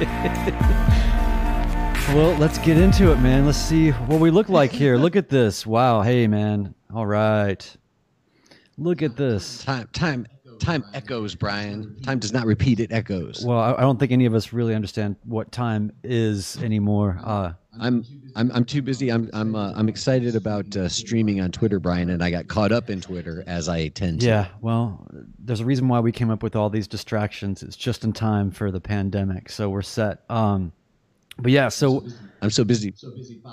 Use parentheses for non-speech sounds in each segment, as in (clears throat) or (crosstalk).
(laughs) well, let's get into it, man. Let's see what we look like here. Look at this. Wow. Hey, man. All right. Look at this. Time, time, time echoes, Brian. Time does not repeat; it echoes. Well, I, I don't think any of us really understand what time is anymore. Uh, I'm, I'm, I'm too busy. I'm, I'm, uh, I'm excited about uh, streaming on Twitter, Brian, and I got caught up in Twitter as I tend to. yeah. Well, there's a reason why we came up with all these distractions. It's just in time for the pandemic, so we're set. Um, but yeah. So I'm so busy,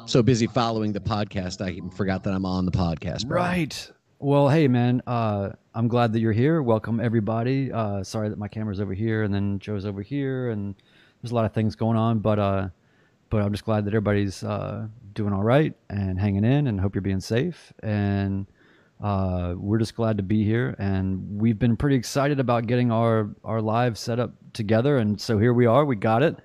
so busy following the podcast. I even forgot that I'm on the podcast. Brian. Right. Well, hey, man. Uh, I'm glad that you're here. Welcome, everybody. Uh, sorry that my camera's over here and then Joe's over here, and there's a lot of things going on. But uh, but I'm just glad that everybody's uh, doing all right and hanging in, and hope you're being safe. And uh, we're just glad to be here, and we've been pretty excited about getting our our live set up together. And so here we are. We got it,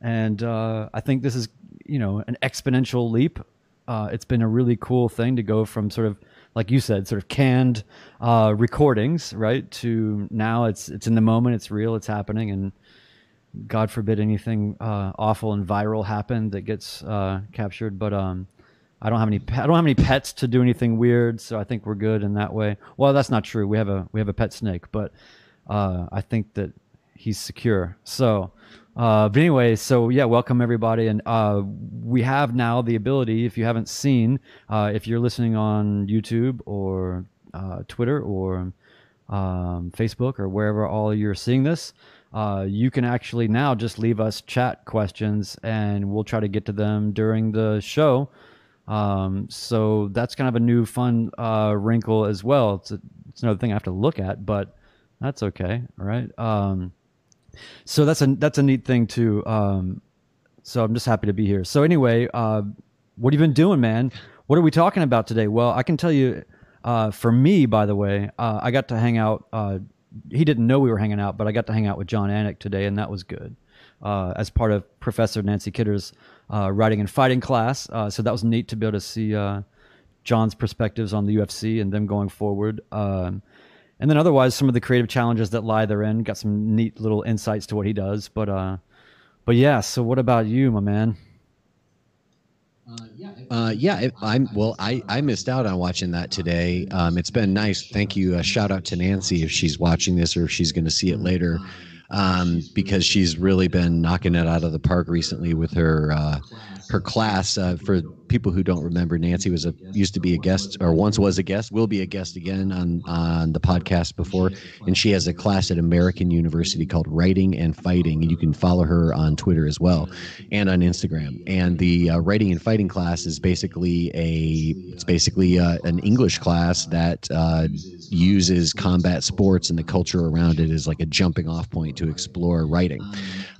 and uh, I think this is you know an exponential leap. Uh, it's been a really cool thing to go from sort of like you said, sort of canned uh, recordings, right? To now, it's it's in the moment, it's real, it's happening, and God forbid anything uh, awful and viral happen that gets uh, captured. But um, I don't have any I don't have any pets to do anything weird, so I think we're good in that way. Well, that's not true. We have a we have a pet snake, but uh, I think that he's secure. So. Uh, but anyway, so yeah, welcome everybody, and uh, we have now the ability. If you haven't seen, uh, if you're listening on YouTube or uh, Twitter or um, Facebook or wherever all you're seeing this, uh, you can actually now just leave us chat questions, and we'll try to get to them during the show. Um, so that's kind of a new fun uh, wrinkle as well. It's a, it's another thing I have to look at, but that's okay. All right. Um, so that's a that's a neat thing too. Um, so I'm just happy to be here. So anyway, uh, what have you been doing, man? What are we talking about today? Well, I can tell you. Uh, for me, by the way, uh, I got to hang out. Uh, he didn't know we were hanging out, but I got to hang out with Jon Anik today, and that was good. Uh, as part of Professor Nancy Kidder's uh, writing and fighting class, uh, so that was neat to be able to see Jon's perspectives on the UFC and them going forward. Um, and then otherwise, some of the creative challenges that lie therein. Got some neat little insights to what he does. But uh, but yeah. So what about you, my man? Uh, yeah, uh it, I'm well. I I missed out on watching that today. Um, it's been nice. Thank you. A shout out to Nancy if she's watching this or if she's going to see it later, um, because she's really been knocking it out of the park recently with her uh, her class. Uh, for people who don't remember, Nancy was a used to be a guest or once was a guest, will be a guest again on on the podcast before, and she has a class at American University called Writing and Fighting, you can follow her on Twitter as well and on Instagram. And the uh, Writing and Fighting class is basically a it's basically uh, an English class that uh, uses combat sports and the culture around it as like a jumping off point to explore writing.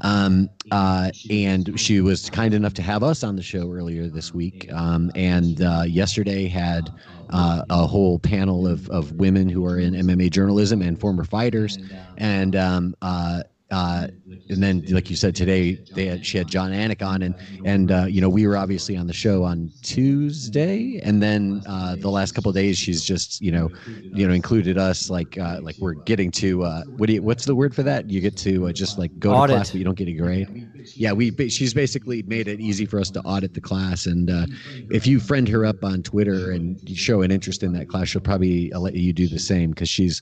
Um, uh, and she was kind enough to have us on the show earlier this week. Um, and uh, yesterday had uh, a whole panel of, of women who are in MMA journalism and former fighters. And um, uh, uh, and then, like you said today, they had, she had Jon Anik on, and and uh, you know we were obviously on the show on Tuesday, and then uh, the last couple of days she's just you know you know included us like uh, like we're getting to uh, what do you what's the word for that? You get to uh, just like go Audit. to class, but you don't get a grade. Yeah, we she's basically made it easy for us to audit the class, and uh, if you friend her up on Twitter and show an interest in that class, she'll probably let you do the same because she's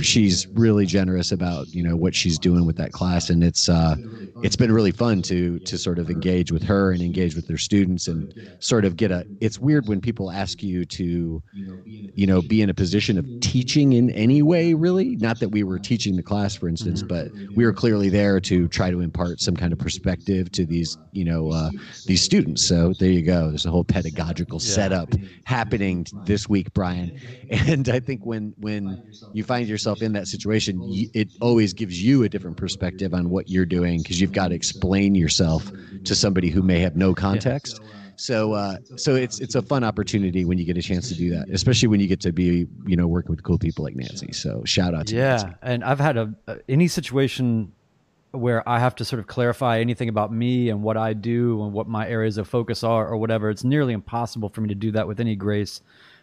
she's really generous about you know what she's doing with that class, and it's uh, it's been really fun to to sort of engage with her and engage with their students and sort of get a. It's weird when people ask you to you know be in a position of teaching in any way, really. Not that we were teaching the class, for instance, but we were clearly there to try to impart some kind of perspective to these you know uh, these students. So there you go. There's a whole pedagogical setup happening this week, Brian. (laughs) And I think when when you find yourself in that situation, it always gives you a different perspective on what you're doing because you've got to explain yourself to somebody who may have no context. So, uh, so it's it's a fun opportunity when you get a chance to do that, especially when you get to be, you know, working with cool people like Nancy. So, shout out to Nancy. Yeah, and I've had a, any situation where I have to sort of clarify anything about me and what I do and what my areas of focus are or whatever. It's nearly impossible for me to do that with any grace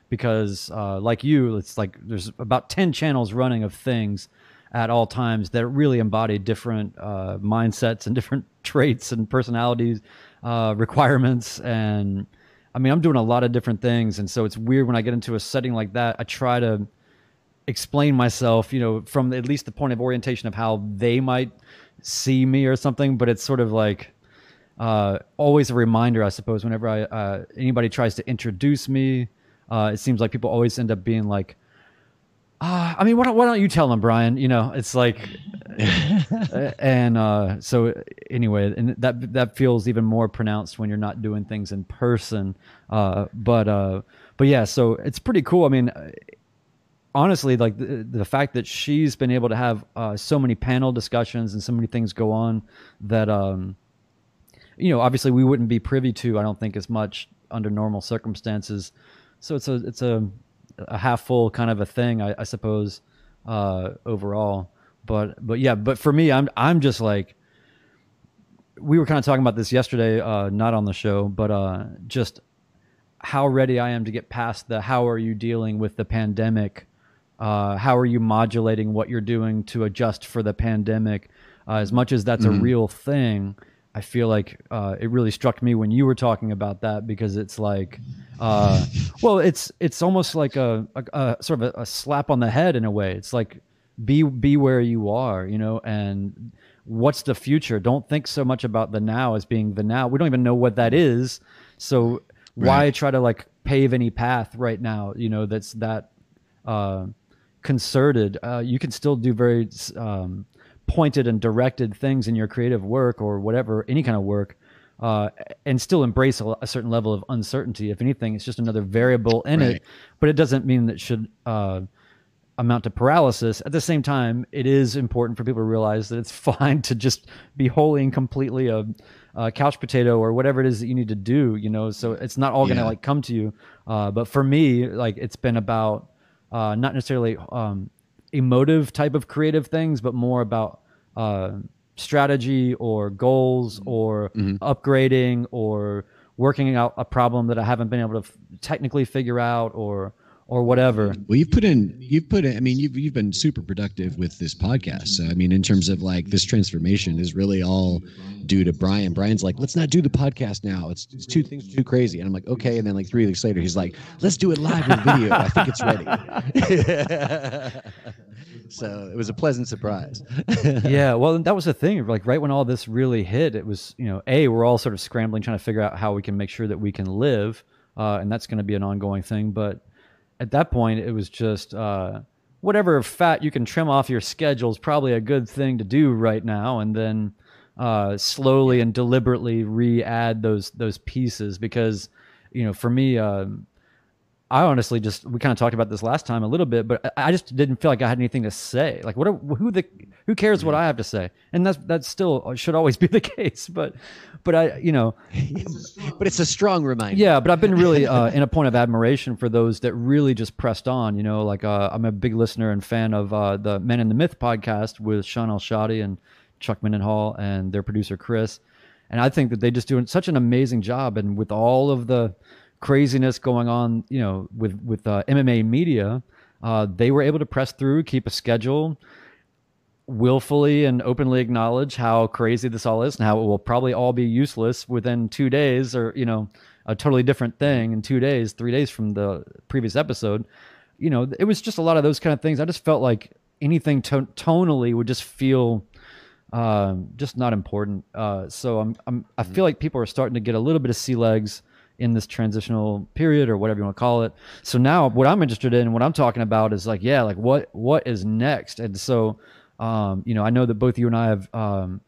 because, uh, like you, it's like there's about ten channels running of things, at all times that really embody different uh, mindsets and different (laughs) traits and personalities uh, requirements. And i mean i'm doing a lot of different things. And so it's weird when i get into a setting like that i try to explain myself you know from at least the point of orientation of how they might see me or something. But it's sort of like uh, always a reminder i suppose whenever i uh, anybody tries to introduce me uh, it seems like people always end up being like uh, I mean, why don't, why don't you tell them, Brian? You know, it's like, (laughs) and uh, so anyway, and that that feels even more pronounced when you're not doing things in person. Uh, but uh, but yeah, so it's pretty cool. I mean, honestly, like the, the fact that she's been able to have uh, so many panel discussions and so many things go on that, um, you know, obviously we wouldn't be privy to. I don't think as much under normal circumstances. So it's a it's a a half full kind of a thing, I, I suppose, uh, overall. But but yeah, but for me, I'm I'm just like we were kind of talking about this yesterday, uh, not on the show, but uh, just how ready I am to get past the how are you dealing with the pandemic? Uh, how are you modulating what you're doing to adjust for the pandemic? Uh, as much as that's mm-hmm. a real thing, I feel like uh, it really struck me when you were talking about that because it's like, uh, well, it's it's almost like a, a, a sort of a, a, slap on the head in a way. It's like be be where you are, you know, and what's the future? Don't think so much about the now as being the now. We don't even know what that is, so why right. try to like pave any path right now? You know, that's that uh, concerted. Uh, you can still do very um, pointed and directed things in your creative work or whatever, any kind of work, uh, and still embrace a, a, certain level of uncertainty. If anything, it's just another variable in right. it, but it doesn't mean that should uh, amount to paralysis. At the same time, it is important for people to realize that it's (laughs) fine to just be wholly and completely a, a couch potato or whatever it is that you need to do. You know, so it's not all going to like come to you. Uh, but for me, like it's been about uh, not necessarily um, emotive type of creative things, but more about uh, strategy or goals mm-hmm. or mm-hmm. upgrading or working out a problem that I haven't been able to f- technically figure out or or whatever. Well, you've put in, you've put in, I mean, you've, you've been super productive with this podcast. So, I mean, in terms of like this transformation is really all due to Brian. Brian's like, let's not do the podcast now. It's, it's two things too crazy. And I'm like, okay. And then like three weeks later, he's like, let's do it live with video. I think it's ready. (laughs) (laughs) so it was a pleasant surprise. (laughs) yeah, well, that was the thing. Like right when all this really hit, it was you know, a we're all sort of scrambling trying to figure out how we can make sure that we can live, uh, and that's going to be an ongoing thing. But at that point, it was just uh, whatever fat you can trim off your schedule is probably a good thing to do right now, and then uh, slowly and deliberately re-add those those pieces because you know for me. Um, I honestly just we kind of talked about this last time a little bit, but I just didn't feel like I had anything to say. Like, what? Are, who the who cares what I have to say? And that's that still uh, should always be (laughs) the case. But but I you know, (laughs) but it's a strong reminder. Yeah, but I've been really (laughs) uh, in a point of admiration for those that really just pressed on. You know, like uh, I'm a big listener and fan of uh, the Men in the Myth podcast with Shaun Al-Shatti and Chuck Mindenhall and their producer Chris. And I think that they just doing such an amazing job. And with all of the craziness going on, you know, with with uh, MMA media, uh, they were able to press through, keep a schedule, willfully and openly acknowledge how crazy this all is and how it will probably all be useless within two days, or you know, a totally different thing in two days, three days from the previous episode. You know, it was just a lot of those kind of things. I just felt like anything to- tonally would just feel uh, just not important. Uh, so I'm, I'm, I feel like people are starting to get a little bit of sea legs in this transitional period or whatever you want to call it. So now what I'm interested in, what I'm talking about is like, yeah, like what what is next? And so um, you know, I know that both you and I have um,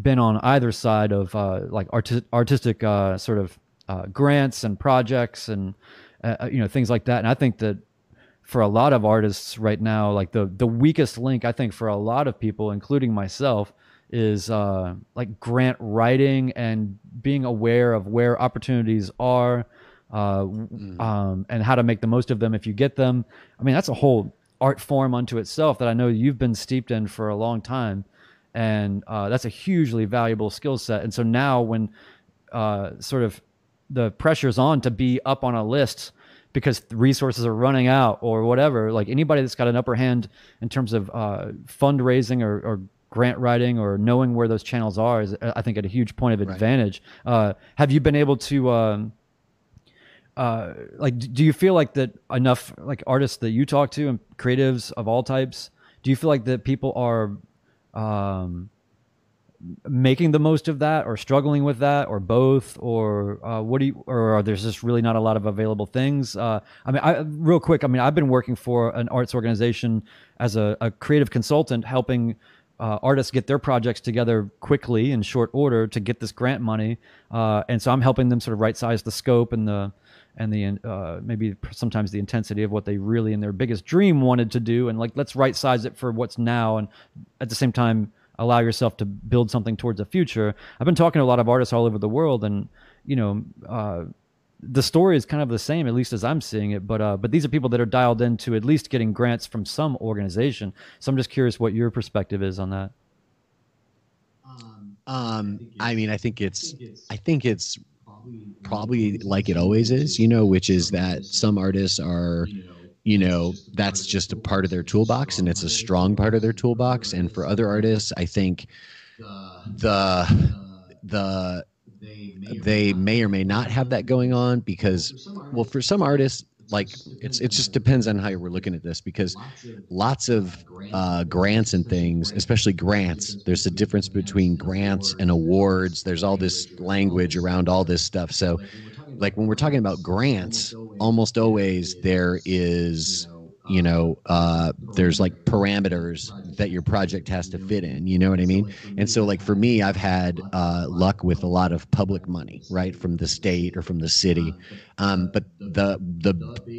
been on either side of uh, like arti- artistic uh, sort of uh, grants and projects and uh, uh, you know things like that. And I think that for a lot of artists right now, like the the weakest link, I think for a lot of people, including myself, is uh, like grant writing and being aware of where opportunities are uh, mm. um, and how to make the most of them if you get them. I mean, that's a whole art form unto itself that I know you've been steeped in for a long time. And uh, that's a hugely valuable skill set. And so now, when uh, sort of the pressure's on to be up on a list because resources are running out or whatever. Like anybody that's got an upper hand in terms of uh, fundraising or, or grant writing or knowing where those channels are is I think at a huge point of advantage. Right. Uh, have you been able to um, uh, like do you feel like that enough like artists that you talk to and creatives of all types do you feel like that people are um, making the most of that or struggling with that or both or uh, what do you or are there's just really not a lot of available things uh, i mean I, real quick i mean i've been working for an arts organization as a, a creative consultant helping uh, artists get their projects together quickly in short order to get this grant money. Uh, and so i'm helping them sort of right size the scope and the and the uh, maybe sometimes the intensity of what they really in their biggest dream wanted to do. And like let's right size it for what's now and at the same time allow yourself to build something towards the future. I've been talking to a lot of artists all over the world and you know uh, the story is kind of the same at least as i'm seeing it but uh, but these are people that are dialed into at least getting grants from some organization so i'm just curious what your perspective is on that um, I mean, I think it's, I think it's probably like it always is, you know, which is that some artists are, you know, that's just a part of their toolbox and it's a strong part of their toolbox. And for other artists, I think the, the, they may or may not have that going on because, well, for some artists, like it's it just depends on how we're looking at this because lots of uh, grants and things, especially grants. There's a difference between grants and awards. There's all this language around all this stuff. So, like when we're talking about grants, almost always there is you know uh, there's like parameters that your project has to fit in you know what i mean? And so like for me i've had uh, luck with a lot of public money right from the state or from the city. Um, but the the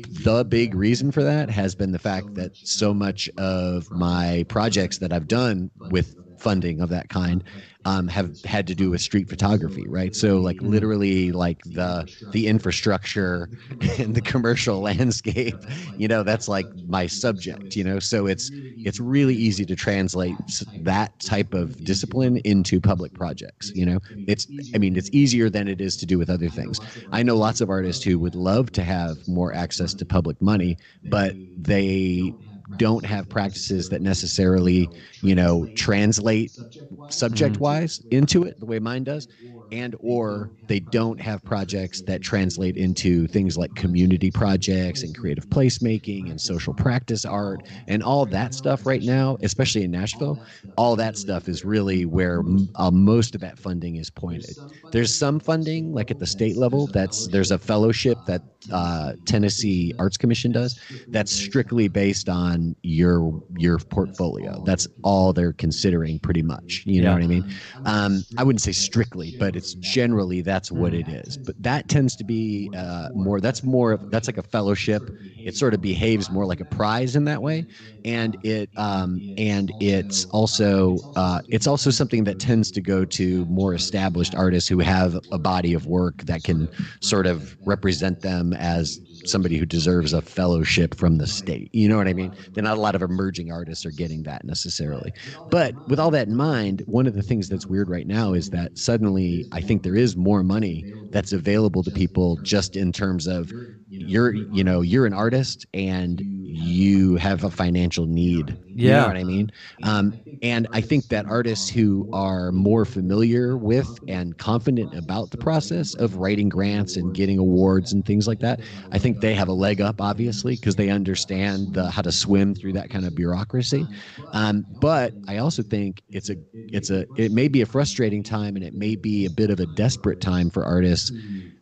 the big reason for that has been the fact that so much of my projects that i've done with funding of that kind um, have had to do with street photography, right? So like literally like the the infrastructure (laughs) and the commercial (laughs) landscape, you know, that's like my subject, you know. So it's it's really easy to translate that type of discipline into public projects, you know. It's I mean, it's easier than it is to do with other things. I know lots of artists who would love to have more access to public money, but they don't have practices that necessarily, you know, translate subject wise into it the way mine does and or they don't have projects that translate into things like community projects and creative placemaking and social practice art and all that stuff right now especially in nashville all that stuff is really where uh, most of that funding is pointed. There's some funding like at the state level that's there's a fellowship that uh, tennessee arts commission does that's strictly based on your your portfolio. that's all they're considering pretty much. You know yeah. what i mean? Um, i wouldn't say strictly but it's generally that's what it is. But that tends to be uh, more. That's more. That's like a fellowship. It sort of behaves more like a prize in that way, and it um, and it's also uh, it's also something that tends to go to more established artists who have a body of work that can sort of represent them as somebody who deserves a fellowship from the state. You know what I mean? Then not a lot of emerging artists are getting that necessarily. But with all that in mind, one of the things that's weird right now is that suddenly I think there is more money that's available to people just in terms of you're you know you're an artist and you have a financial need. You yeah. know what i mean? Um, and i think that artists who are more familiar with and confident about the process of writing grants and getting awards and things like that i think they have a leg up obviously because they understand the, how to swim through that kind of bureaucracy. Um, but i also think it's a it's a it may be a frustrating time and it may be a bit of a desperate time for artists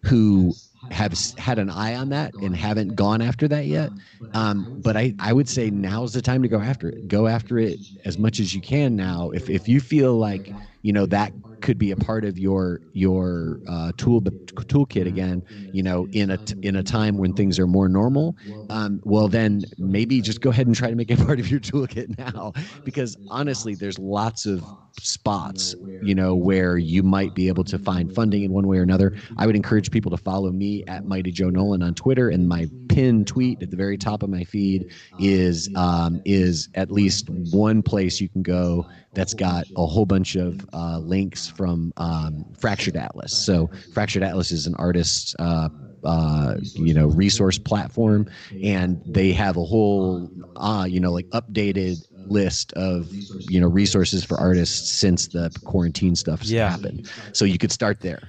who have had an eye on that and haven't gone after that yet. Um, but I, I would say now's the time to go after it. Go after it as much as you can now. If if you feel like you know that could be a part of your your uh, tool toolkit again. You know, in a in a time when things are more normal, um, well then maybe just go ahead and try to make it (laughs) part of your toolkit now. Because honestly, there's lots of spots you know where you might be able to find funding in one way or another. I would encourage people to follow me at Mighty Joe Nolan on Twitter, and my pinned tweet at the very top of my feed is um, is at least one place you can go that's got a whole bunch of uh, links from um, Fractured Atlas. So Fractured Atlas is an artist. Uh, uh, you know, resource platform, and they have a whole, uh, you know, like updated list of you know resources for artists since the quarantine stuff Yeah. happened. So you could start there.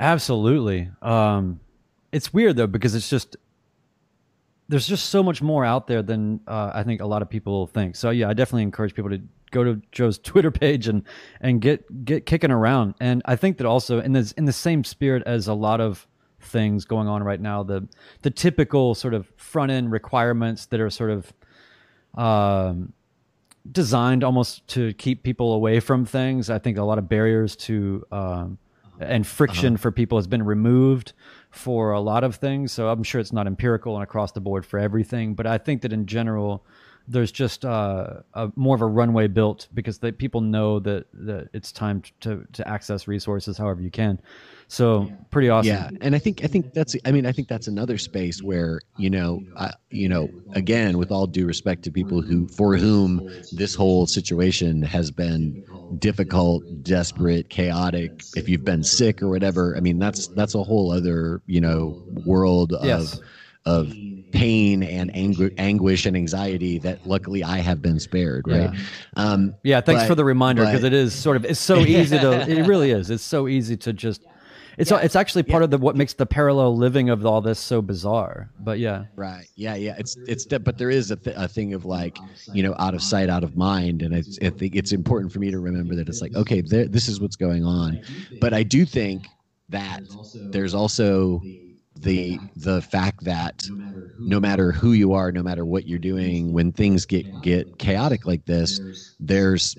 Absolutely. Um, it's weird though because it's just there's just so much more out there than uh, I think a lot of people think. So yeah, I definitely encourage people to go to Joe's (laughs) Twitter page and and get get kicking around. And I think that also in this in the same spirit as a lot of things going on right now, the the typical sort of front end requirements that are sort of um, designed almost to keep people away from things. I think a lot of barriers to um, and friction for people has been removed for a lot of things. So I'm sure it's not empirical and across the board for everything, but I think that in general, there's just uh, a, more of a runway built because they, people know that, that it's time to, to access resources however you can. So pretty awesome. Yeah, and I think I think that's I mean I think that's another space where you know I, you know again with all due respect to people who for whom this whole situation has been difficult, desperate, chaotic. If you've been sick or whatever, I mean that's that's a whole other you know world of Yes. of pain and angu- anguish and anxiety that luckily I have been spared. Right. Yeah. Um, Yeah, thanks But- for the reminder because it is sort of it's so easy to it really is. It's so easy to just it's it's actually part of the what makes the parallel living of all this so bizarre. But yeah. Right. Yeah. Yeah. It's it's de- but there is a, th- a thing of like you know out of sight, out of mind, and it's, I think it's important for me to remember that it's like okay, there, this is what's going on, but I do think that there's also the the fact that no matter who you are, no matter what you're doing, when things get get chaotic like this, there's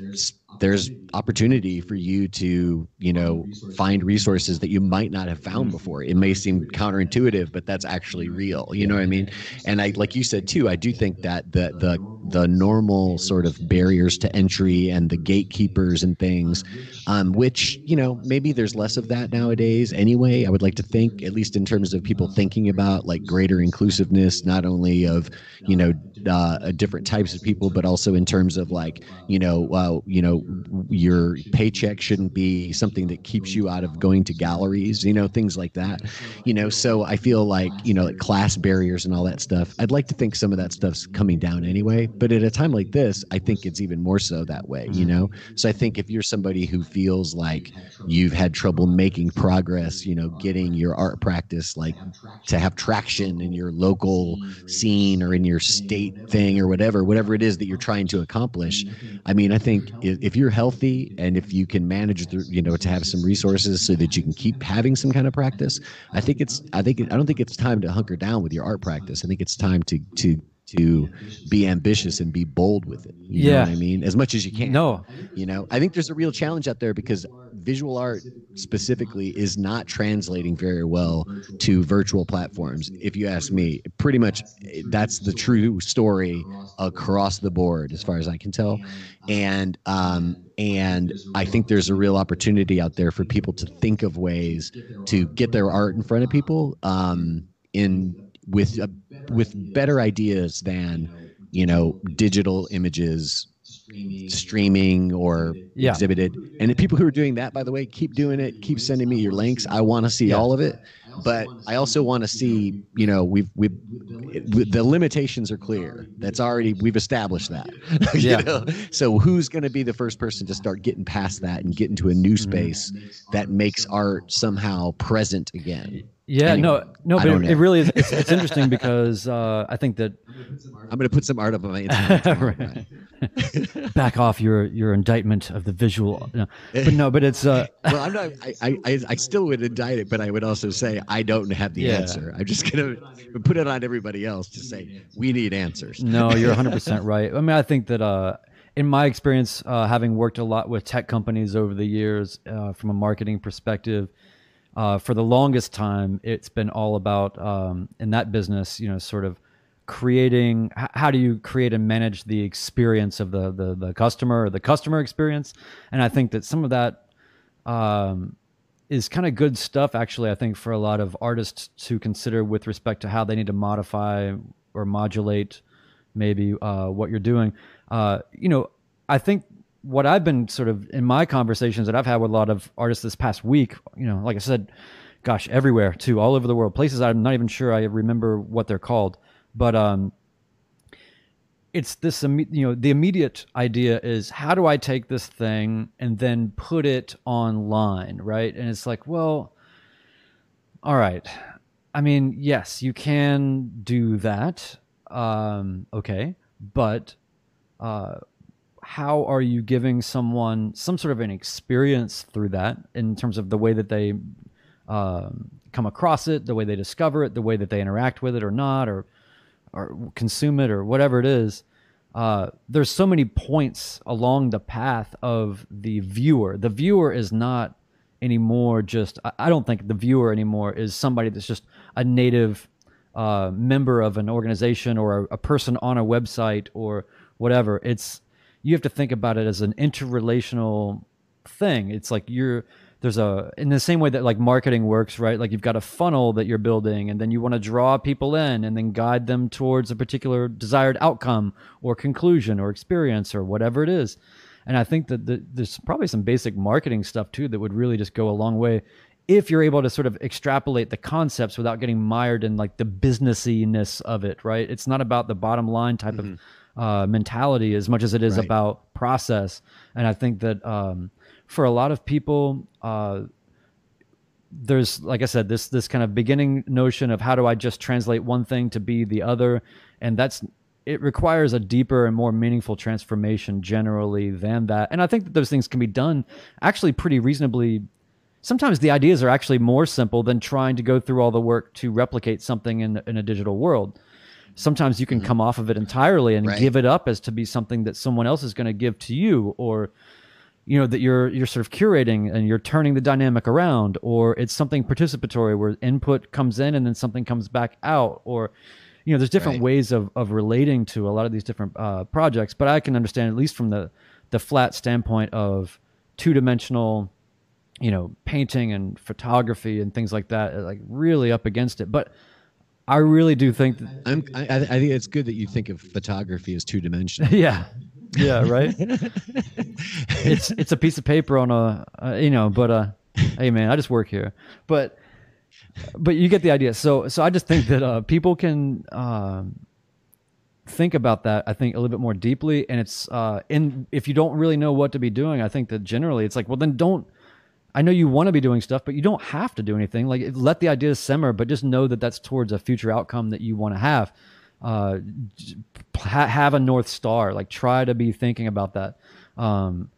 there's opportunity for you to you know find resources that you might not have found before. It may seem counterintuitive but that's actually real you know what i mean? And i like you said too i do think that the the the normal sort of barriers to entry and the gatekeepers and things um, which you know maybe there's less of that nowadays anyway. I would like to think at least in terms of people thinking about like greater inclusiveness not only of you know uh, different types of people but also in terms of like you know uh, you know your paycheck shouldn't be something that keeps you out of going to galleries you know things like that. You know so i feel like you know like class barriers and all that stuff i'd like to think some of that stuff's coming down anyway but at a time like this i think it's even more so that way you know? So i think if you're somebody who feels like you've had trouble making progress you know getting your art practice like to have traction in your local scene or in your state thing or whatever whatever it is that you're trying to accomplish i mean i think if you're healthy and if you can manage the you know to have some resources so that you can keep having some kind of practice i think it's i think i don't think it's time to hunker down with your art practice. I think it's time to to to be ambitious and be bold with it you know Yeah. what i mean as much as you can No. you know i think there's a real challenge out there because visual art specifically is not translating very well to virtual platforms if you ask me pretty much that's the true story across the board as far as i can tell and um and i think there's a real opportunity out there for people to think of ways to get their art in front of people um in with a, with better ideas than you know digital images streaming or Yeah. exhibited. And the people who are doing that, by the way, keep doing it. Keep sending me your links. I want to see Yeah. all of it. But I also want to see, you know, we've we the limitations are clear. That's already we've established that. (laughs) you Yeah. know? So who's going to be the first person to start getting past that and get into a new Mm-hmm. space that makes art somehow present again? Yeah, Anyway, no, no, but it, it really is. It's, it's (laughs) interesting because uh, I think that I'm going to put some art up on my Instagram. (laughs) (laughs) back off your your indictment of the visual, no. but no, but it's uh, well, I'm not. I, I, I- still would indict it, but I would also say I don't have the Yeah. answer. I'm just gonna put it on everybody else to say we need answers. No, you're 100% right. I mean, I think that uh, in my experience, uh, having worked a lot with tech companies over the years uh, from a marketing perspective, uh, for the longest time, it's been all about um, in that business, you know, sort of creating h- how do you create and manage the experience of the, the, the customer or the customer experience. And I think that some of that um, is kind of good stuff actually i think for a lot of artists to consider with respect to how they need to modify or modulate maybe uh, what you're doing uh, you know i think what I've been sort of in my conversations that I've had with a lot of artists this past week, you know, like I said, gosh, everywhere too, all over the world, places I'm not even sure I remember what they're called, but um, it's this you know the immediate idea is how do I take this thing and then put it online, right? And it's like, well, all right. I mean, yes, you can do that. Um, okay, but uh, how are you giving someone some sort of an experience through that in terms of the way that they um, come across it, the way they discover it, the way that they interact with it or not, or or consume it or whatever it is. Uh, there's so many points along the path of the viewer. The viewer is not anymore just. I don't think the viewer anymore is somebody that's just a native uh, member of an organization or a, a person on a website or whatever. It's you have to think about it as an interrelational thing. It's like you're there's a in the same way that like marketing works right like you've got a funnel that you're building and then you want to draw people in and then guide them towards a particular desired outcome or conclusion or experience or whatever it is and i think that the, there's probably some basic marketing stuff too that would really just go a long way if you're able to sort of extrapolate the concepts without getting mired in like the businessiness of it right it's not about the bottom line type mm-hmm. of uh, mentality as much as it is right. about process and i think that um, for a lot of people, uh, there's like I said, this this kind of beginning notion of how do I just translate one thing to be the other, and that's it requires a deeper and more meaningful transformation generally than that. And I think that those things can be done actually pretty reasonably. Sometimes the ideas are actually more simple than trying to go through all the work to replicate something in in a digital world. Sometimes you can mm-hmm. come off of it entirely and right. give it up as to be something that someone else is going to give to you or you know that you're you're sort of curating and you're turning the dynamic around or it's something participatory where input comes in and then something comes back out or you know there's different right. ways of, of relating to a lot of these different uh, projects but i can understand at least from the the flat standpoint of two-dimensional you know painting and photography and things like that like really up against it but i really do think that I'm, I, I think it's good that you think of photography as two-dimensional (laughs) yeah yeah, right. (laughs) it's it's a piece of paper on a uh, you know, but uh, hey man, I just work here. But but you get the idea. So so I just think that uh, people can um, think about that. I think a little bit more deeply, and it's uh, in if you don't really know what to be doing, I think that generally it's like, well, then don't. I know you want to be doing stuff, but you don't have to do anything. Like let the ideas simmer, but just know that that's towards a future outcome that you want to have uh, ha- have a north star. Like try to be thinking about that. Um,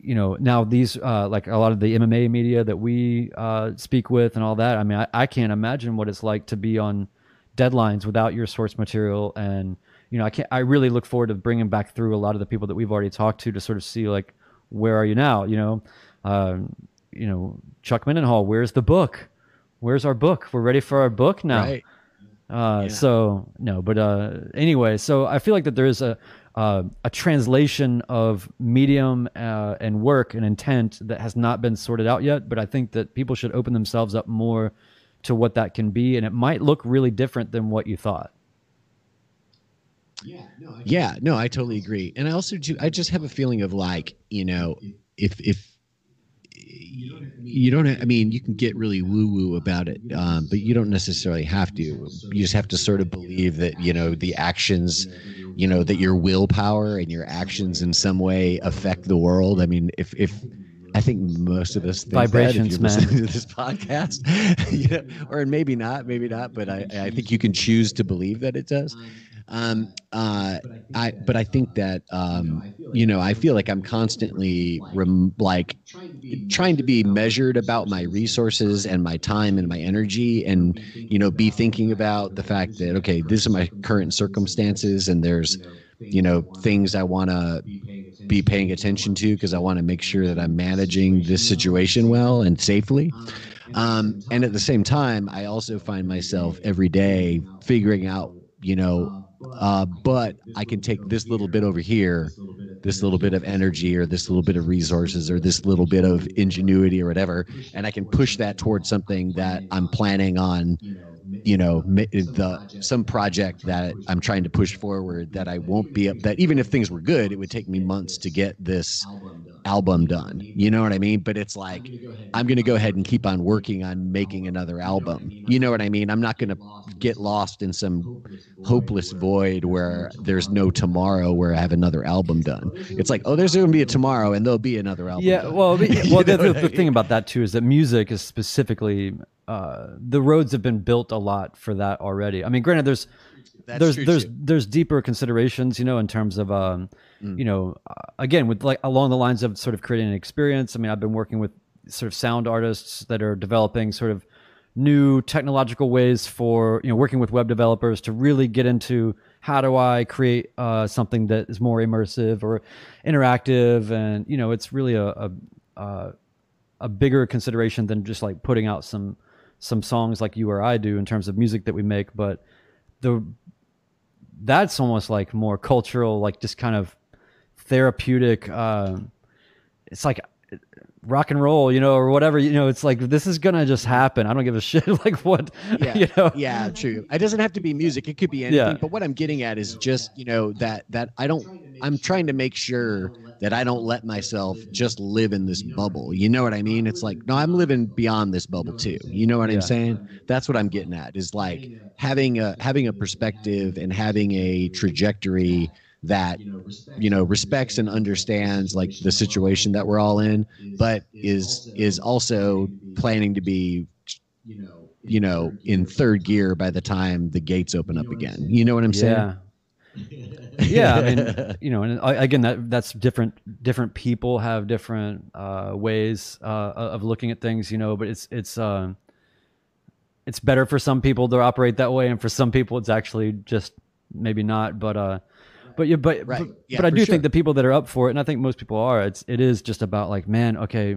you know, now these uh, like a lot of the MMA media that we uh, speak with and all that. I mean, I, I can't imagine what it's like to be on deadlines without your source material and you know, I can't. I really look forward to bringing back through a lot of the people that we've already talked to to sort of see like, where are you now? You know, um, you know, Chuck Mindenhall, where's the book? Where's our book? We're ready for our book now. Right. Uh, yeah. So no, but uh, anyway, so I feel like that there is a uh, a translation of medium uh, and work and intent that has not been sorted out yet. But I think that people should open themselves up more to what that can be, and it might look really different than what you thought. Yeah, no, I, yeah, no, I totally agree, and I also do. I just have a feeling of like, you know, if if you don't i mean you can get really woo woo about it um, but you don't necessarily have to. You just have to sort of believe that you know the actions you know that your willpower and your actions in some way affect the world. I mean if if I think most of us think vibrations, that if you're listening to this (laughs) podcast, (laughs) you know, or maybe not, maybe not, but I, I think you can choose to believe that it does. Um, uh, I, but I think that, um, you know, I feel like I'm constantly rem- like trying to be measured about my resources and my time and my energy and, you know, be thinking about the fact that, okay, these are my current circumstances and there's, you know, things I want to be paying attention to because I want to make sure that I'm managing this situation well and safely. Um, and at the same time, I also find myself every day figuring out, you know, uh, but I can take this little bit over here, this little bit of energy or this little bit of resources or this little bit of ingenuity or whatever, and I can push that towards something that I'm planning on you know the some project that i'm trying to push forward that i won't be up that even if things were good it would take me months to get this album done. you know what i mean? But it's like i'm going to go ahead and keep on working on making another album. you know what i mean? I'm not going to get lost in some hopeless void where there's no tomorrow. where i have another album done. it's like oh there's going to be a tomorrow. and there'll be another album yeah done. well (laughs) well the, the, the thing about that too is that music is specifically uh, the roads have been built a lot for that already. I mean, granted, there's That's there's there's too. there's deeper considerations, you know, in terms of um, mm. you know, uh, again, with like along the lines of sort of creating an experience. I mean, I've been working with sort of sound artists that are developing sort of new technological ways for you know working with web developers to really get into how do I create uh, something that is more immersive or interactive, and you know, it's really a, a, a a bigger consideration than just like putting out some some songs like you or I do in terms of music that we make, but the that's almost like more cultural, like just kind of therapeutic. Uh, it's like rock and roll, you know, or whatever. You know, it's like this is gonna just happen. I don't give a (laughs) shit. like what? Yeah, (laughs) you know? yeah, true. It doesn't have to be music. It could be anything. Yeah. But what I'm getting at is just you know that that I don't. I'm trying to make sure that I don't let myself just live in this bubble. You know what I mean? It's like, no, I'm living beyond this bubble too. You know what yeah. I'm saying? That's what I'm getting at is like having a having a perspective and having a trajectory that you know respects and understands like the situation that we're all in but is is also planning to be you know you know in third gear by the time the gates open up again you know what i'm saying yeah (laughs) yeah, I mean, (laughs) you know, and again, that that's different. Different people have different uh, ways uh, of looking at things, you know. But it's it's uh, it's better for some people to operate that way, and for some people, it's actually just maybe not. But uh, but yeah, but right. but, yeah, but I do sure. think the people that are up for it, and I think most people are. It's it is just about like, man, okay,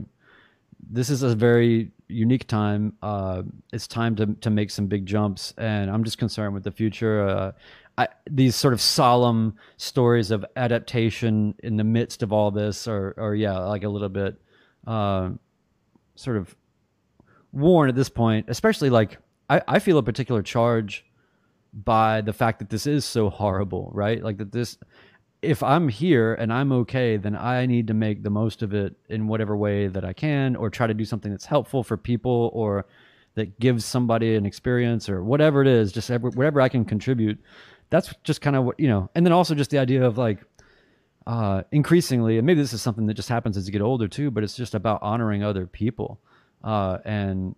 this is a very unique time. Uh, it's time to to make some big jumps, and I'm just concerned with the future. Uh, I, these sort of solemn stories of adaptation in the midst of all this are, are yeah, like a little bit uh, sort of worn at this point. Especially like I, I feel a particular charge by the fact that this is so horrible, right? Like that this, if I'm here and I'm okay, then I need to make the most of it in whatever way that I can, or try to do something that's helpful for people, or that gives somebody an experience, or whatever it is. Just whatever I can contribute that's just kind of what you know and then also just the idea of like uh increasingly and maybe this is something that just happens as you get older too but it's just about honoring other people uh and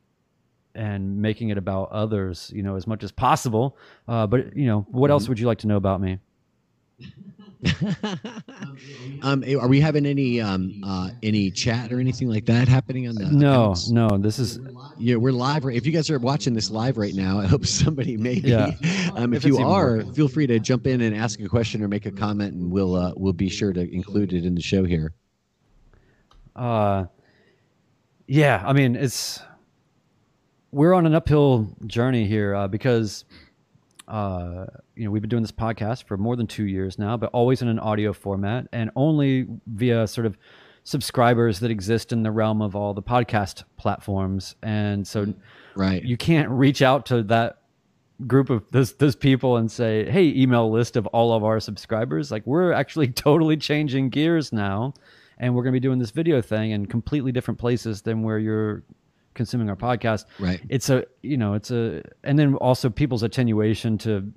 and making it about others you know as much as possible uh but you know what else mm-hmm. would you like to know about me (laughs) (laughs) um, are we having any um, uh, any chat or anything like that happening on the? No, accounts? no. This is yeah, we're live. If you guys are watching this live right now, I hope somebody maybe. Yeah. (laughs) Um, if, if you are, feel free to jump in and ask a question or make a comment, and we'll uh, we'll be sure to include it in the show here. Uh, yeah. I mean, it's we're on an uphill journey here uh, because uh, you know, we've been doing this podcast for more than two years now, but always in an audio format and only via sort of subscribers that exist in the realm of all the podcast platforms. And so, right, you can't reach out to that group of those those people and say, "Hey, email list of all of our subscribers." Like we're actually (laughs) totally changing gears now, and we're going to be doing this video thing in completely different places than where you're consuming our podcast. Right. It's a you know it's a and then also people's attenuation to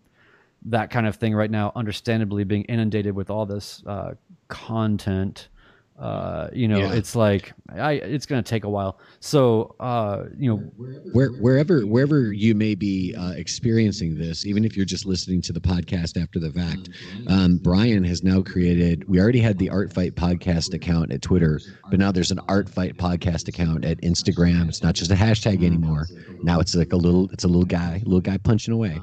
that kind of thing right now, understandably being inundated with all this uh, content uh, you know, yeah. it's like I, it's going to take a while. So, uh, you know, Where, wherever wherever you may be uh, experiencing this, even if you're just listening to the podcast after the fact, um, Brian has now created. We already had the Art Fight podcast account at Twitter, but now there's an Art Fight podcast account at Instagram. It's not just a hashtag anymore. Now it's like a little, it's a little guy, little guy punching away.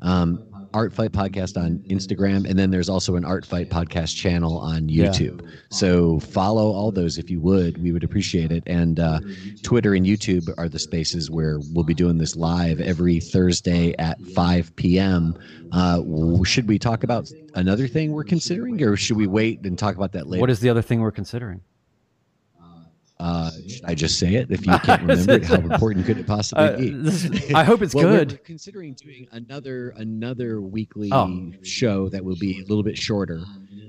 Um, Art Fight Podcast on Instagram, and then there's also an Art Fight Podcast channel on YouTube. Yeah. So follow all those if you would. We would appreciate it. And uh, Twitter and YouTube are the spaces where we'll be doing this live every Thursday at 5 p.m. Uh, should we talk about another thing we're considering, or should we wait and talk about that later? What is the other thing we're considering? Uh, should I just say it? If you can't (laughs) remember it, how important could it possibly Uh, be? (laughs) I hope it's Well, good. We're considering doing another another weekly Oh. show that will be a little bit shorter,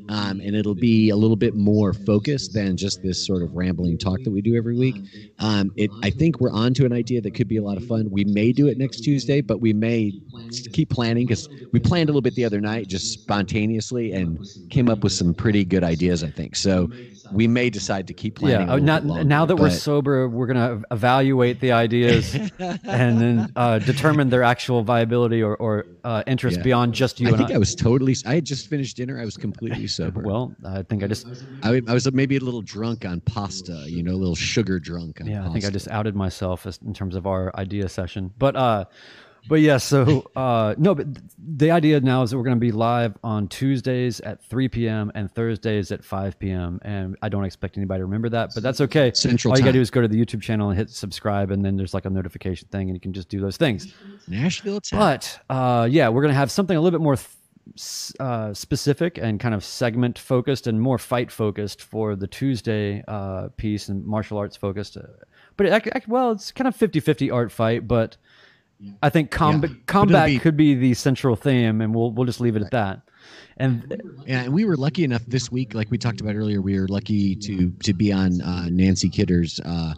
um, and it'll be a little bit more focused than just this sort of rambling talk that we do every week. Um, it, I think we're on to an idea that could be a lot of fun. We may do it next Tuesday, but we may keep planning because we planned a little bit the other night, just spontaneously, and came up with some pretty good ideas. I think so. We may decide to keep planning. Yeah, not, longer, now that we're sober, we're gonna evaluate the ideas (laughs) and then uh, determine their actual viability or, or uh, interest Yeah. beyond just you I think I. I was totally. I had just finished dinner. I was completely (laughs) sober. well, I think I just I, I was maybe a little drunk on pasta. You know, a little sugar drunk on yeah, pasta. I think I just outed myself as, in terms of our idea session. But uh, but yeah, so uh, no, but the idea now is that we're going to be live on Tuesdays at 3 p.m. and Thursdays at 5 p.m. And I don't expect anybody to remember that, but that's okay. Central All you got to do is go to the YouTube channel and hit subscribe, and then there's like a notification thing, and you can just do those things. Nashville. Tech. But uh, yeah, we're gonna have something a little bit more th- uh, specific and kind of segment focused and more fight focused for the Tuesday uh, piece and martial arts focused. Uh, But it, well, it's kind of 50-50 art fight, but I think combat Yeah. Combat be- could be the central theme, and we'll we'll just leave it at that. And Yeah, and we were lucky enough this week, like we talked about earlier, we were lucky to to be on uh, Nancy Kidder's uh,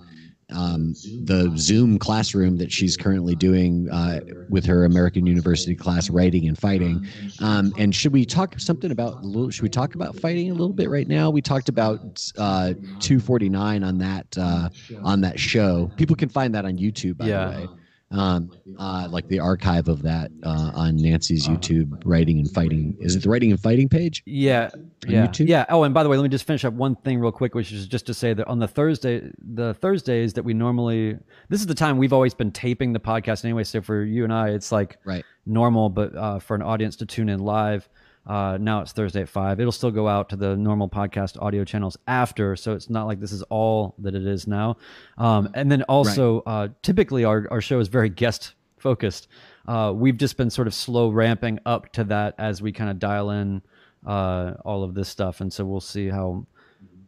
um, the Zoom classroom that she's currently doing uh, with her American University class, writing and fighting. Um, and should we talk something about? little- Should we talk about fighting a little bit right now? We talked about uh, 249 on that uh, on that show. People can find that on YouTube, by Yeah. Um, uh, like the archive of that uh, on Nancy's YouTube writing and fighting. Is it the writing and fighting page? Yeah, yeah, YouTube? yeah. Oh, and by the way, let me just finish up one thing real quick, which is just to say that on the Thursday, the Thursdays that we normally, this is the time we've always been taping the podcast anyway. So for you and I, it's like Right. normal, but uh, for an audience to tune in live, uh, now it's Thursday at five. It'll still go out to the normal podcast audio channels after, so it's not like this is all that it is now. Um, and then also, uh, typically our our show is very guest focused. Uh, we've just been sort of slow ramping up to that as we kind of dial in uh, all of this stuff, and so we'll see how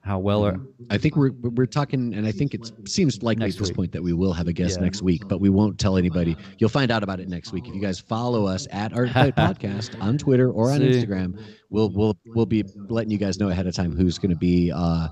how well are I think we're we're talking, and I think it seems likely at this week. point that we will have a guest Yeah. next week, but we won't tell anybody. You'll find out about it next week if you guys follow us at Art Fight (laughs) Podcast on Twitter or on See. Instagram. We'll we'll we'll be letting you guys know ahead of time who's going to be uh,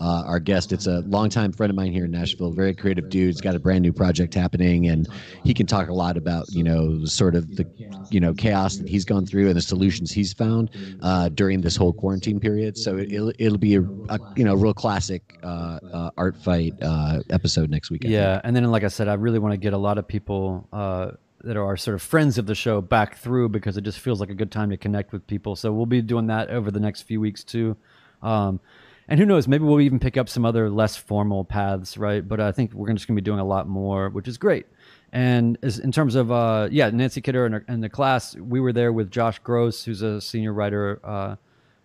uh, our guest. It's a longtime friend of mine here in Nashville, very creative dude. He's got a brand new project happening, and he can talk a lot about you know sort of the you know chaos that he's gone through and the solutions he's found uh, during this whole quarantine period. So it, it'll it'll be a, a you know real classic uh, uh, art fight uh, episode next week. I Yeah, and then like I said, I really want to get a lot of people uh, that are sort of friends of the show back through because it just feels like a good time to connect with people. So we'll be doing that over the next few weeks too. Um, and who knows, maybe we'll even pick up some other less formal paths, right? But I think we're just going to be doing a lot more, which is great. And as, in terms of, uh, yeah, Nancy Kidder and, her- and the class, we were there with Josh Gross, who's a senior writer uh,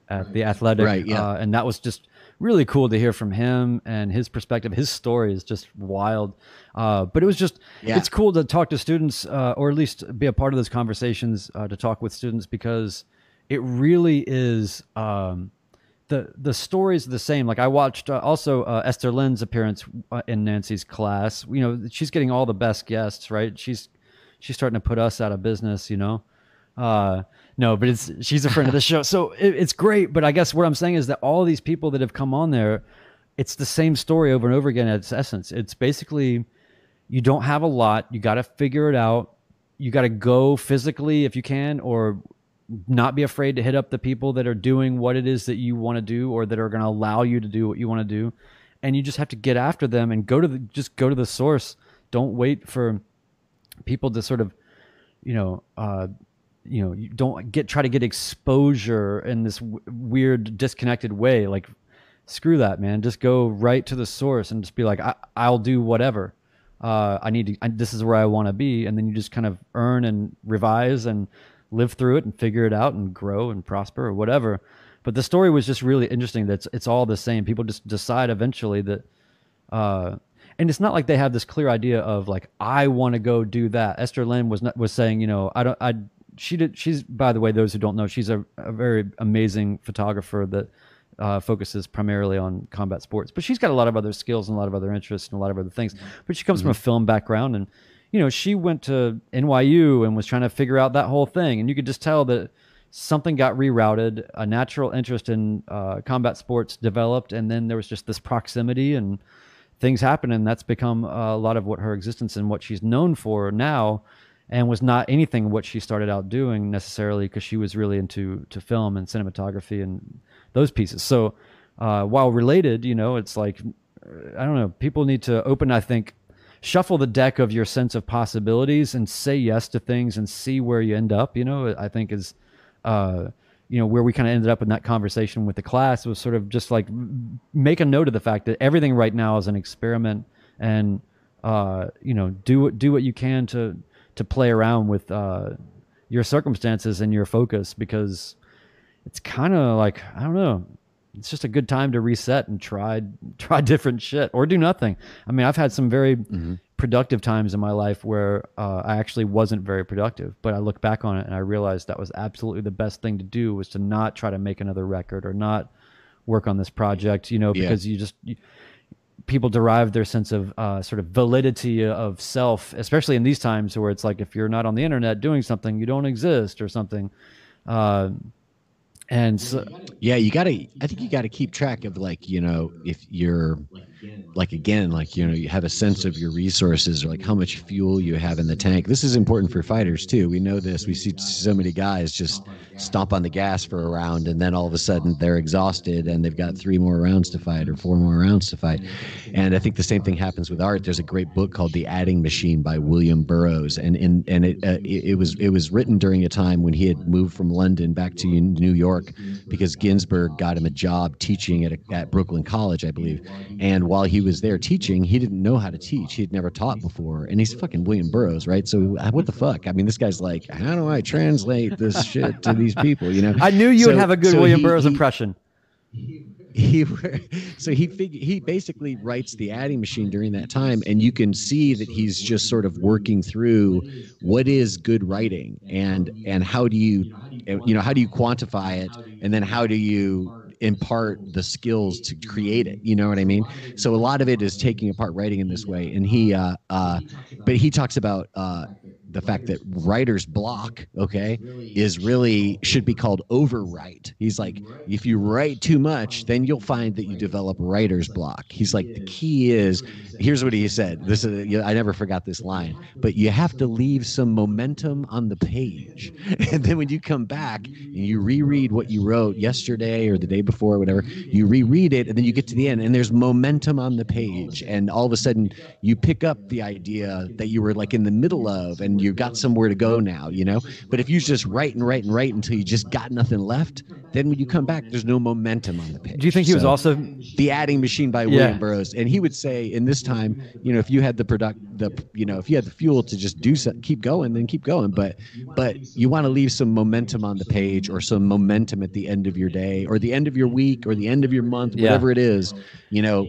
at the Athletic, Right, yeah. uh, and that was just really cool to hear from him and his perspective. His story is just wild, uh, but it was just Yeah. it's cool to talk to students, uh, or at least be a part of those conversations uh, to talk with students because it really is. Um, the the are the same. Like I watched uh, also uh, Esther Lin's appearance uh, in Nancy's class. You know, she's getting all the best guests, right? She's she's starting to put us out of business. You know, uh, no, but it's she's a friend of the show, so (laughs) it, it's great. But I guess what I'm saying is that all these people that have come on there, it's the same story over and over again. At its essence, it's basically you don't have a lot. You got to figure it out. You got to go physically if you can, or not be afraid to hit up the people that are doing what it is that you want to do, or that are going to allow you to do what you want to do. And you just have to get after them and go to the just go to the source. Don't wait for people to sort of, you know, uh, you know, you don't get try to get exposure in this w- weird disconnected way. Like, screw that, man. Just go right to the source and just be like, I, I'll do whatever. Uh, I need to. I, this is where I want to be, and then you just kind of earn and revise and live through it and figure it out and grow and prosper or whatever. But the story was just really interesting. That's it's all the same. People just decide eventually that uh, and it's not like they have this clear idea of like I want to go do that. Esther Lin was not was saying, you know, I don't I she did she's by the way those who don't know, she's a, a very amazing photographer that uh, focuses primarily on combat sports. But she's got a lot of other skills and a lot of other interests and a lot of other things. But she comes mm-hmm. from a mm-hmm. film background, and you know, she went to NYU and was trying to figure out that whole thing, and you could just tell that something got rerouted, a natural interest in uh, combat sports developed, and then there was just this proximity and things happened, and that's become a lot of what her existence and what she's known for now and was not anything what she started out doing necessarily because she was really into to film and cinematography and those pieces. So uh, while related, you know, it's like I don't know. People need to open, I think, shuffle the deck of your sense of possibilities and say yes to things and see where you end up. You know, I think is. Uh, you know where we kind of ended up in that conversation with the class was sort of just like make a note of the fact that everything right now is an experiment and uh, you know do do what you can to to play around with uh, your circumstances and your focus because it's kind of like I don't know. It's just a good time to reset and try (laughs) try different shit or do nothing. I mean, I've had some very mm-hmm. productive times in my life where uh, I actually wasn't very productive, but I look back on it and I realized that was absolutely the best thing to do was to not try to make another record or not work on this project. You know, because yeah. you just you, people derive their sense of uh, sort of validity of self, especially in these times where it's like if you're not on the internet doing something, you don't exist or something. Uh, and so, yeah, you got to. I think you got to keep track of like you know if you're like again like you know you have a sense of your resources or like how much fuel you have in the tank. This is important for fighters too. We know this. We see so many guys just stomp on the gas for a round and then all of a sudden they're exhausted and they've got three more rounds to fight or four more rounds to fight. And i think the same thing happens with art. There's a great book called the adding machine by william burroughs and in and it, uh, it, it was it was written during a time when he had moved from london back to new york because ginsberg got him a job teaching at, a, at brooklyn college i believe. And while he was there teaching, he didn't know how to teach. He'd never taught before, and he's fucking William Burroughs, right? So uh, what the fuck? I mean, this guy's like, how do I translate this (laughs) shit to these people? You know? I knew you so, would have a good so William he, Burroughs he, impression. (laughs) He so he fig, he basically writes the adding machine during that time, and you can see that he's just sort of working through what is good writing and and how do you you know how do you quantify it, and then how do you impart the skills to create it. You know what I mean? So a lot of it is taking apart writing in this way. And he, uh, uh, but he talks about uh, the fact that writer's block, okay, is really should be called overwrite. He's like, if you write too much, then you'll find that you develop writer's block. He's like, the key is, here's what he said. This is, I never forgot this line, but you have to leave some momentum on the page. (laughs) And then when you come back and you reread what you wrote yesterday or the day before, or whatever, you reread it and then you get to the end and there's momentum on the page. And all of a sudden you pick up the idea that you were like in the middle of and you've got somewhere to go now, you know. But if you just write and write and write until you just got nothing left, then when you come back, there's no momentum on the page. Do you think he so, was also the adding machine by William yeah. Burroughs? And he would say, in this time, you know, if you had the product, the you know, if you had the fuel to just do so, keep going, then keep going. But but you want to leave some momentum on the page or some momentum at the end of your day or the end of your week or the end of your month, whatever yeah. it is. You know,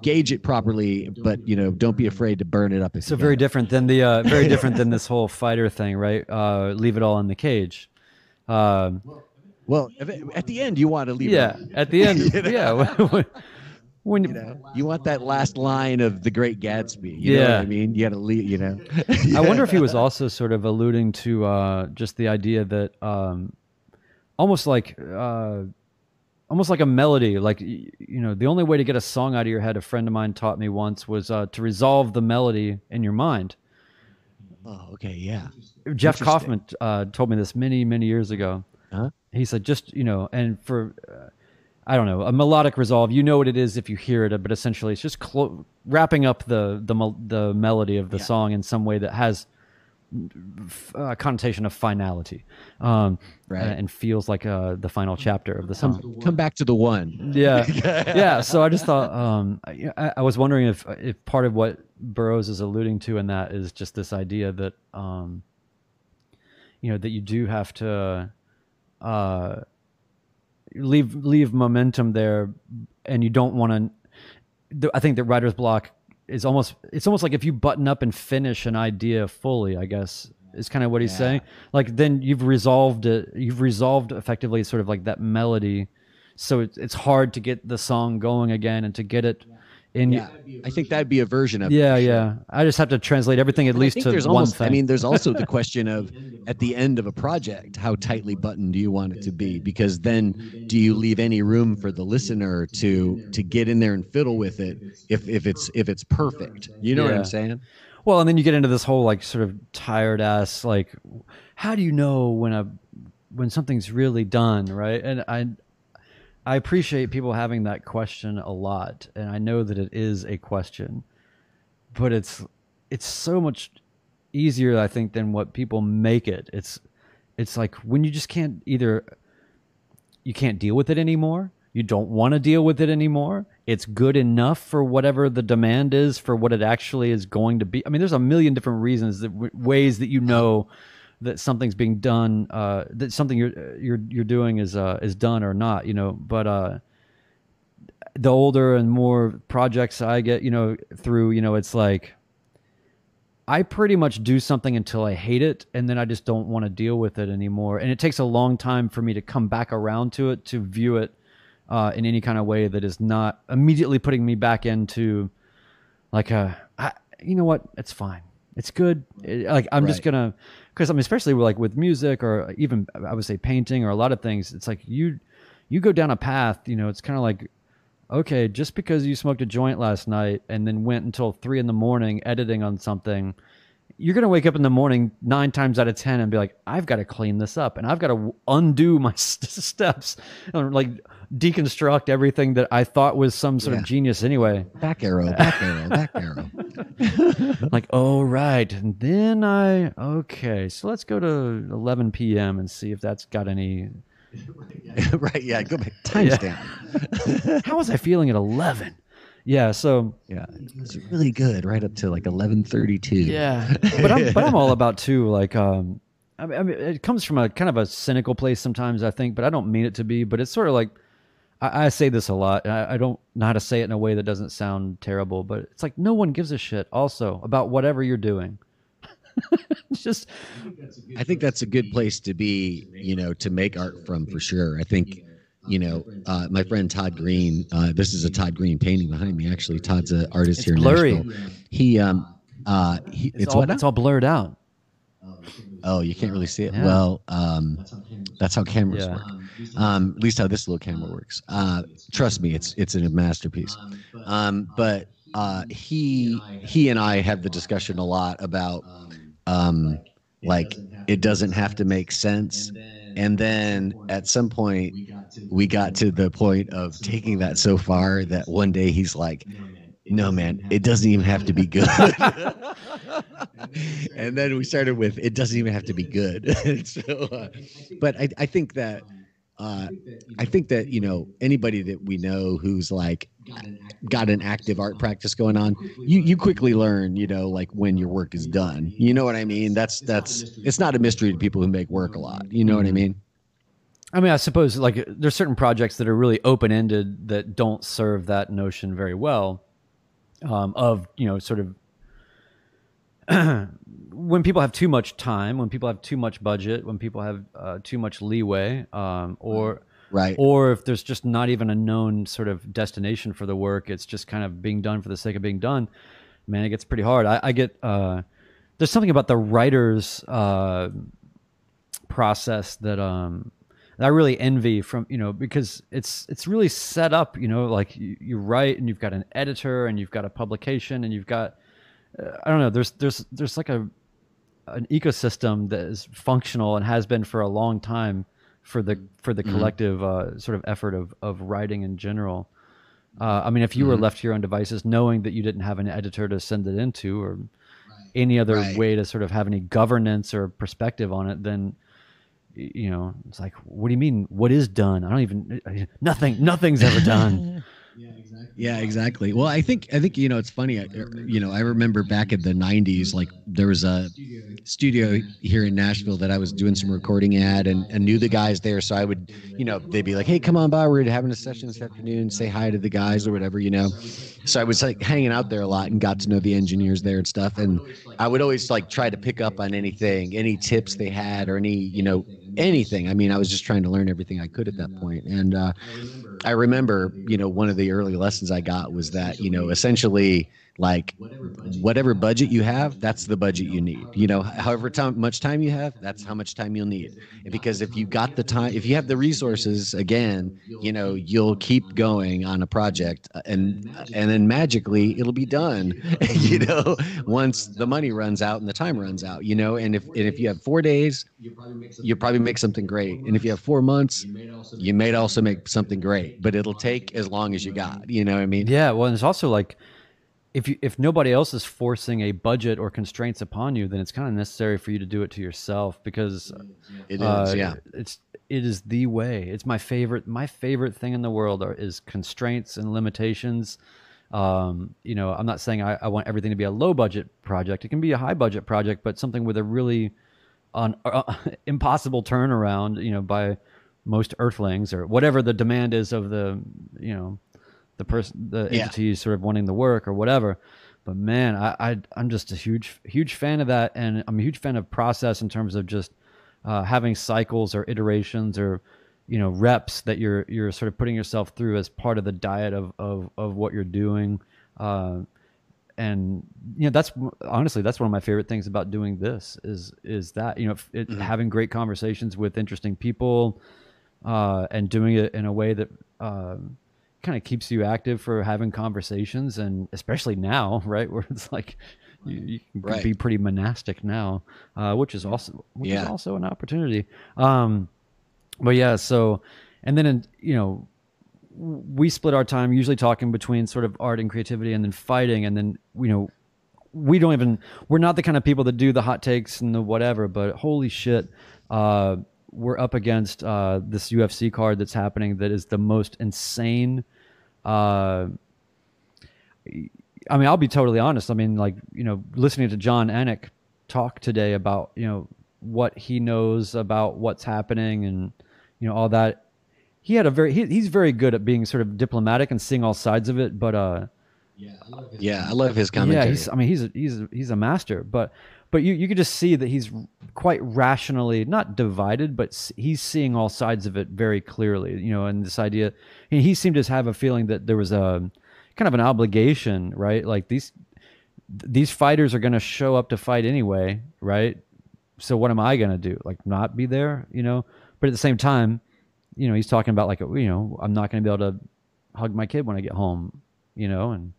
gauge it properly, but you know, don't be afraid to burn it up. So very different than the uh, very different than this (laughs) whole fighter thing, right? Uh, leave it all in the cage. Uh, well, at the end, you want to leave. Yeah, it. at the end, (laughs) yeah. (laughs) when you, know, you want that last line of the Great Gatsby. You yeah, I mean, you got to leave. You know. I (laughs) wonder if he was also sort of alluding to uh, just the idea that um, almost like. Uh, almost like a melody like you know the only way to get a song out of your head a friend of mine taught me once was uh, to resolve the melody in your mind Oh, okay, yeah. Jeff Kaufman uh, told me this many, many years ago. Huh? He said, just you know, and for uh, I don't know, a melodic resolve. You know what it is if you hear it, but essentially, it's just clo- wrapping up the the the melody of the yeah. song in some way that has a connotation of finality, um, right. and feels like uh, the final chapter of the song. Come, come back to the one. Yeah, (laughs) yeah. So I just thought um, I, I was wondering if if part of what Burroughs is alluding to in that is just this idea that um, you know that you do have to uh, leave leave momentum there, and you don't want to. I think that writer's block is almost it's almost like if you button up and finish an idea fully. I guess is kind of what he's yeah. saying. Like then you've resolved it. You've resolved effectively sort of like that melody so it's it's hard to get the song going again and to get it in. Yeah, I think that'd be a version of. Yeah, yeah. I just have to translate everything at And I least think to there's one almost, thing. I mean, there's also the (laughs) question of at the end of a project, how tightly buttoned do you want it to be? Because then, do you leave any room for the listener to to get in there and fiddle with it if if it's if it's perfect? You know what I'm saying? Well, and then you get into this whole like sort of tired ass like, how do you know when a when something's really done, right? And I I appreciate people having that question a lot, and I know that it is a question, but it's it's so much easier, I think, than what people make it. It's it's like when you just can't either you can't deal with it anymore. You don't want to deal with it anymore. It's good enough for whatever the demand is for what it actually is going to be. I mean, there's a million different reasons that ways that you know that something's being done, uh, that something you're you're you're doing is uh, is done or not. You know, but uh, the older and more projects I get, you know, through, you know, it's like I pretty much do something until I hate it and then I just don't want to deal with it anymore. And it takes a long time for me to come back around to it to view it uh, in any kind of way that is not immediately putting me back into like a, I, you know what, it's fine. It's good. It- like I'm just gonna, because I mean, especially like with music or even I would say painting or a lot of things. It's like you, you go down a path. You know, it's kind of like okay, just because you smoked a joint last night and then went until three in the morning editing on something, you're going to wake up in the morning nine times out of 10 and be like, I've got to clean this up and I've got to undo my (laughs) st- steps like deconstruct everything that I thought was some sort Yeah. of genius anyway. Back arrow, back arrow, back arrow. (laughs) like, oh, right. And then I, okay, so let's go to 11 p.m. and see if that's got any. (laughs) right? Yeah, go back. Timestamp. (laughs) How was I feeling at 11? Yeah, so Yeah, it's really good. Right up to like 11:32. Yeah, but I'm but I'm all about too. Like, um, I mean, I mean, it comes from a kind of a cynical place sometimes. I think, but I don't mean it to be. But it's sort of like I, I say this a lot. I, I don't know how to say it in a way that doesn't sound terrible. But it's like no one gives a shit. Also about whatever you're doing. it's (laughs) just I think that's a good place to be, you know, to make art from for sure. I think, you know, uh, my friend Todd Green, uh, this is a Todd Green painting behind me. Actually, Todd's an artist It's here in blurry. Nashville. He, um, uh, he, it's, it's, all it's all blurred out. Oh, you can't really see it. Yeah. Well, um, that's how cameras Yeah. work. Um, at least how this little camera works. Uh, trust me, it's it's a masterpiece. Um, but uh, he he and I have the discussion a lot about um, like it doesn't have to make sense. And then at some point, we got to the point of taking that so far that one day he's like, "No, man, it doesn't even have to be good." (laughs) (laughs) and then we started with, "It doesn't even have to be good." (laughs) So, uh, but I, I think that. Uh, I think that you know anybody that we know who's like got an active art practice going on, you you quickly learn, you know, like when your work is done. You know what I mean? That's that's it's not a mystery to people who make work a lot. You know what I mean? I mean, I suppose like there's certain projects that are really open ended that don't serve that notion very well. Um, of you know, sort of (clears throat) when people have too much time, when people have too much budget, when people have uh, too much leeway, um, or Right. or if there's just not even a known sort of destination for the work, it's just kind of being done for the sake of being done. Man, it gets pretty hard. I, I get uh, there's something about the writer's uh, process that um, that I really envy from you know because it's it's really set up. You know, like you, you write and you've got an editor and you've got a publication and you've got I don't know. There's there's there's like a an ecosystem that is functional and has been for a long time for the for the collective uh, sort of effort of of writing in general. Uh, I mean, if you were left to your own devices, knowing that you didn't have an editor to send it into or any other Right. way to sort of have any governance or perspective on it, then you know it's like, what do you mean? What is done? I don't even nothing. Nothing's ever done. (laughs) Yeah, exactly. Well, I think I think you know it's funny. I, you know, I remember back in the '90s, like there was a studio here in Nashville that I was doing some recording at, and, and knew the guys there. So I would, you know, they'd be like, "Hey, come on by. We're having a session this afternoon. Say hi to the guys or whatever." You know. So I was like hanging out there a lot and got to know the engineers there and stuff. And I would always like try to pick up on anything, any tips they had, or any you know anything. I mean, I was just trying to learn everything I could at that point. And uh, I remember, you know, one of the early lessons I got was that, you know, essentially like whatever budget you have that's the budget you need. You know however much time you have that's how much time you'll need. Because if you got the time if you have the resources again you know you'll keep going on a project uh, and and then magically it'll be done. (laughs) You know once the money runs out and the time runs out you know and if and if you have four days you'll probably make something great. And if you have four months you may also make something great but it'll take as long as you got you know what i mean yeah well and it's also like if you if nobody else is forcing a budget or constraints upon you, then it's kind of necessary for you to do it to yourself because it uh, is. Yeah, it's it is the way. It's my favorite. My favorite thing in the world are, is constraints and limitations. Um, you know, I'm not saying I, I, want everything to be a low budget project. It can be a high budget project, but something with a really un, uh, (laughs) impossible turnaround. You know, by most Earthlings or whatever the demand is of the you know the person, the yeah. entity sort of wanting the work or whatever. But man, I, I am just a huge huge fan of that, and I'm a huge fan of process in terms of just uh, having cycles or iterations or you know reps that you're you're sort of putting yourself through as part of the diet of of, of what you're doing. Uh, and you know that's honestly that's one of my favorite things about doing this is is that you know it, mm-hmm. having great conversations with interesting people uh, and doing it in a way that um, kind of keeps you active for having conversations and especially now (laughs) right where it's like you, you can right. be pretty monastic now uh, which is also which yeah. is also an opportunity um, but yeah so and then in, you know we split our time usually talking between sort of art and creativity and then fighting and then you know we don't even we're not the kind of people that do the hot takes and the whatever but holy shit uh, we're up against uh, this UFC card that's happening that is the most insane uh, I mean, I'll be totally honest. I mean, like you know, listening to Jon Anik talk today about you know what he knows about what's happening and you know all that. He had a very he, he's very good at being sort of diplomatic and seeing all sides of it, but uh, yeah, I love his, yeah, I love his commentary. Yeah, he's, I mean, he's a, he's a, he's a master, but but you, you could just see that he's quite rationally not divided but he's seeing all sides of it very clearly you know and this idea he seemed to have a feeling that there was a kind of an obligation right? Like these these fighters are going to show up to fight anyway right? So what am i going to do? Like not be there you know? But at the same time you know he's talking about like you know i'm not going to be able to hug my kid when i get home you know? And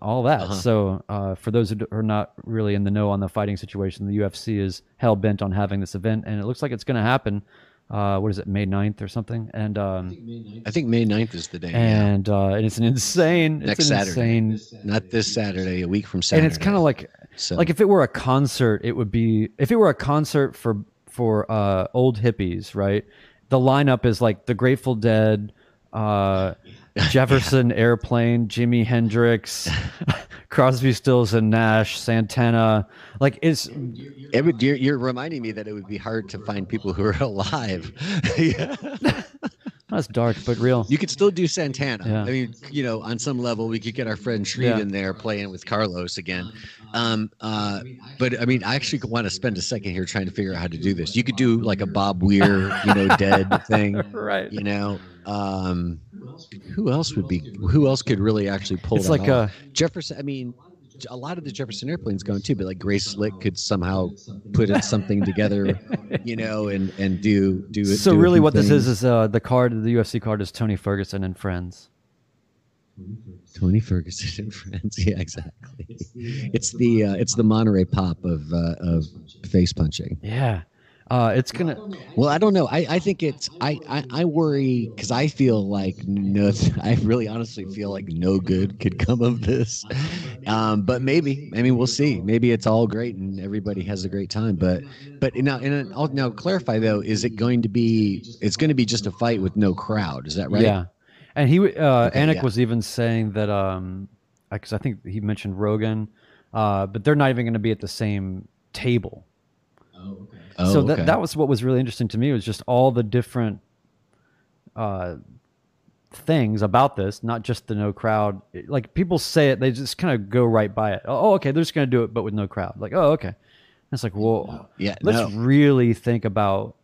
all that. Uh-huh. So, uh, for those who are not really in the know on the fighting situation, the UFC is hell bent on having this event, and it looks like it's going to happen. Uh, what is it, May 9th or something? And um, I think May 9th is the day. And yeah. uh, and it's an insane next an Saturday, insane, not this Saturday, a week from Saturday. And it's kind of like so. like if it were a concert, it would be if it were a concert for for uh, old hippies, right? The lineup is like the Grateful Dead, uh, (laughs) Jefferson yeah. Airplane, Jimi Hendrix, (laughs) Crosby, Stills and Nash, Santana. Like it's it would, you're, you're, reminding me that it would be hard to find people who are (laughs) alive. yeah. That's dark, but real. You could still do Santana. Yeah. I mean, you know, on some level, we could get our friend Shreed yeah. in there playing with Carlos again. Um, uh, but I mean, I actually want to spend a second here trying to figure out how to do this. You could do like a Bob Weir, you know, dead thing, right? You know, um, who else would be? Who else could really actually pull? It's like off? a Jefferson. I mean, a lot of the Jefferson airplanes going too, but like Grace Slick could somehow put it, something together, (laughs) you know, and and do do it. So do really, what things. this is is uh, the card, the UFC card is Tony Ferguson and friends. Tony Ferguson and friends. (laughs) Yeah, exactly. It's the uh, it's the Monterey pop of uh, of face punching. Yeah. Uh, it's gonna. Well, I don't know. I, I think it's. I I, I worry because I feel like no. (laughs) I really honestly feel like no good could come of this. Um, but maybe. I mean, we'll see. Maybe it's all great and everybody has a great time. But but now and I'll now clarify though. Is it going to be? It's going to be just a fight with no crowd. Is that right? Yeah. And he uh, okay, Anik yeah. was even saying that um, because I think he mentioned Rogan, uh, but they're not even going to be at the same table. Oh, okay. Oh, so that okay. that was what was really interesting to me was just all the different uh, things about this, not just the no crowd. Like people say it, they just kind of go right by it. Oh, okay, they're just going to do it, but with no crowd. Like, oh, okay. And it's like, well, yeah. Let's no. really think about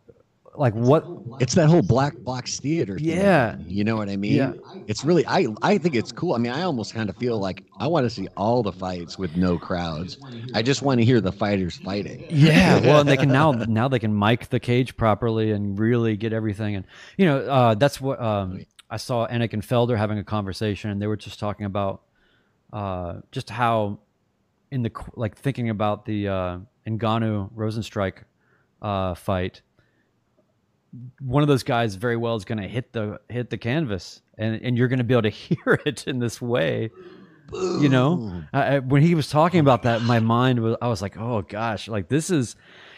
like what it's that whole black box theater thing, Yeah. you know what i mean? Yeah. it's really i i think it's cool. I mean i almost kind of feel like i want to see all the fights with no crowds. I just want to hear the fighters fighting. Yeah well and they can (laughs) now now they can mic the cage properly and really get everything. And you know uh, that's what um, i saw Anik and felder having a conversation and they were just talking about uh, just how in the like thinking about the uh, Ngannou Rozenstruik uh, fight one of those guys very well is going to hit the hit the canvas and and you're going to be able to (laughs) hear it in this way you know? I, I- when he was talking about that my mind was i was like oh gosh like this is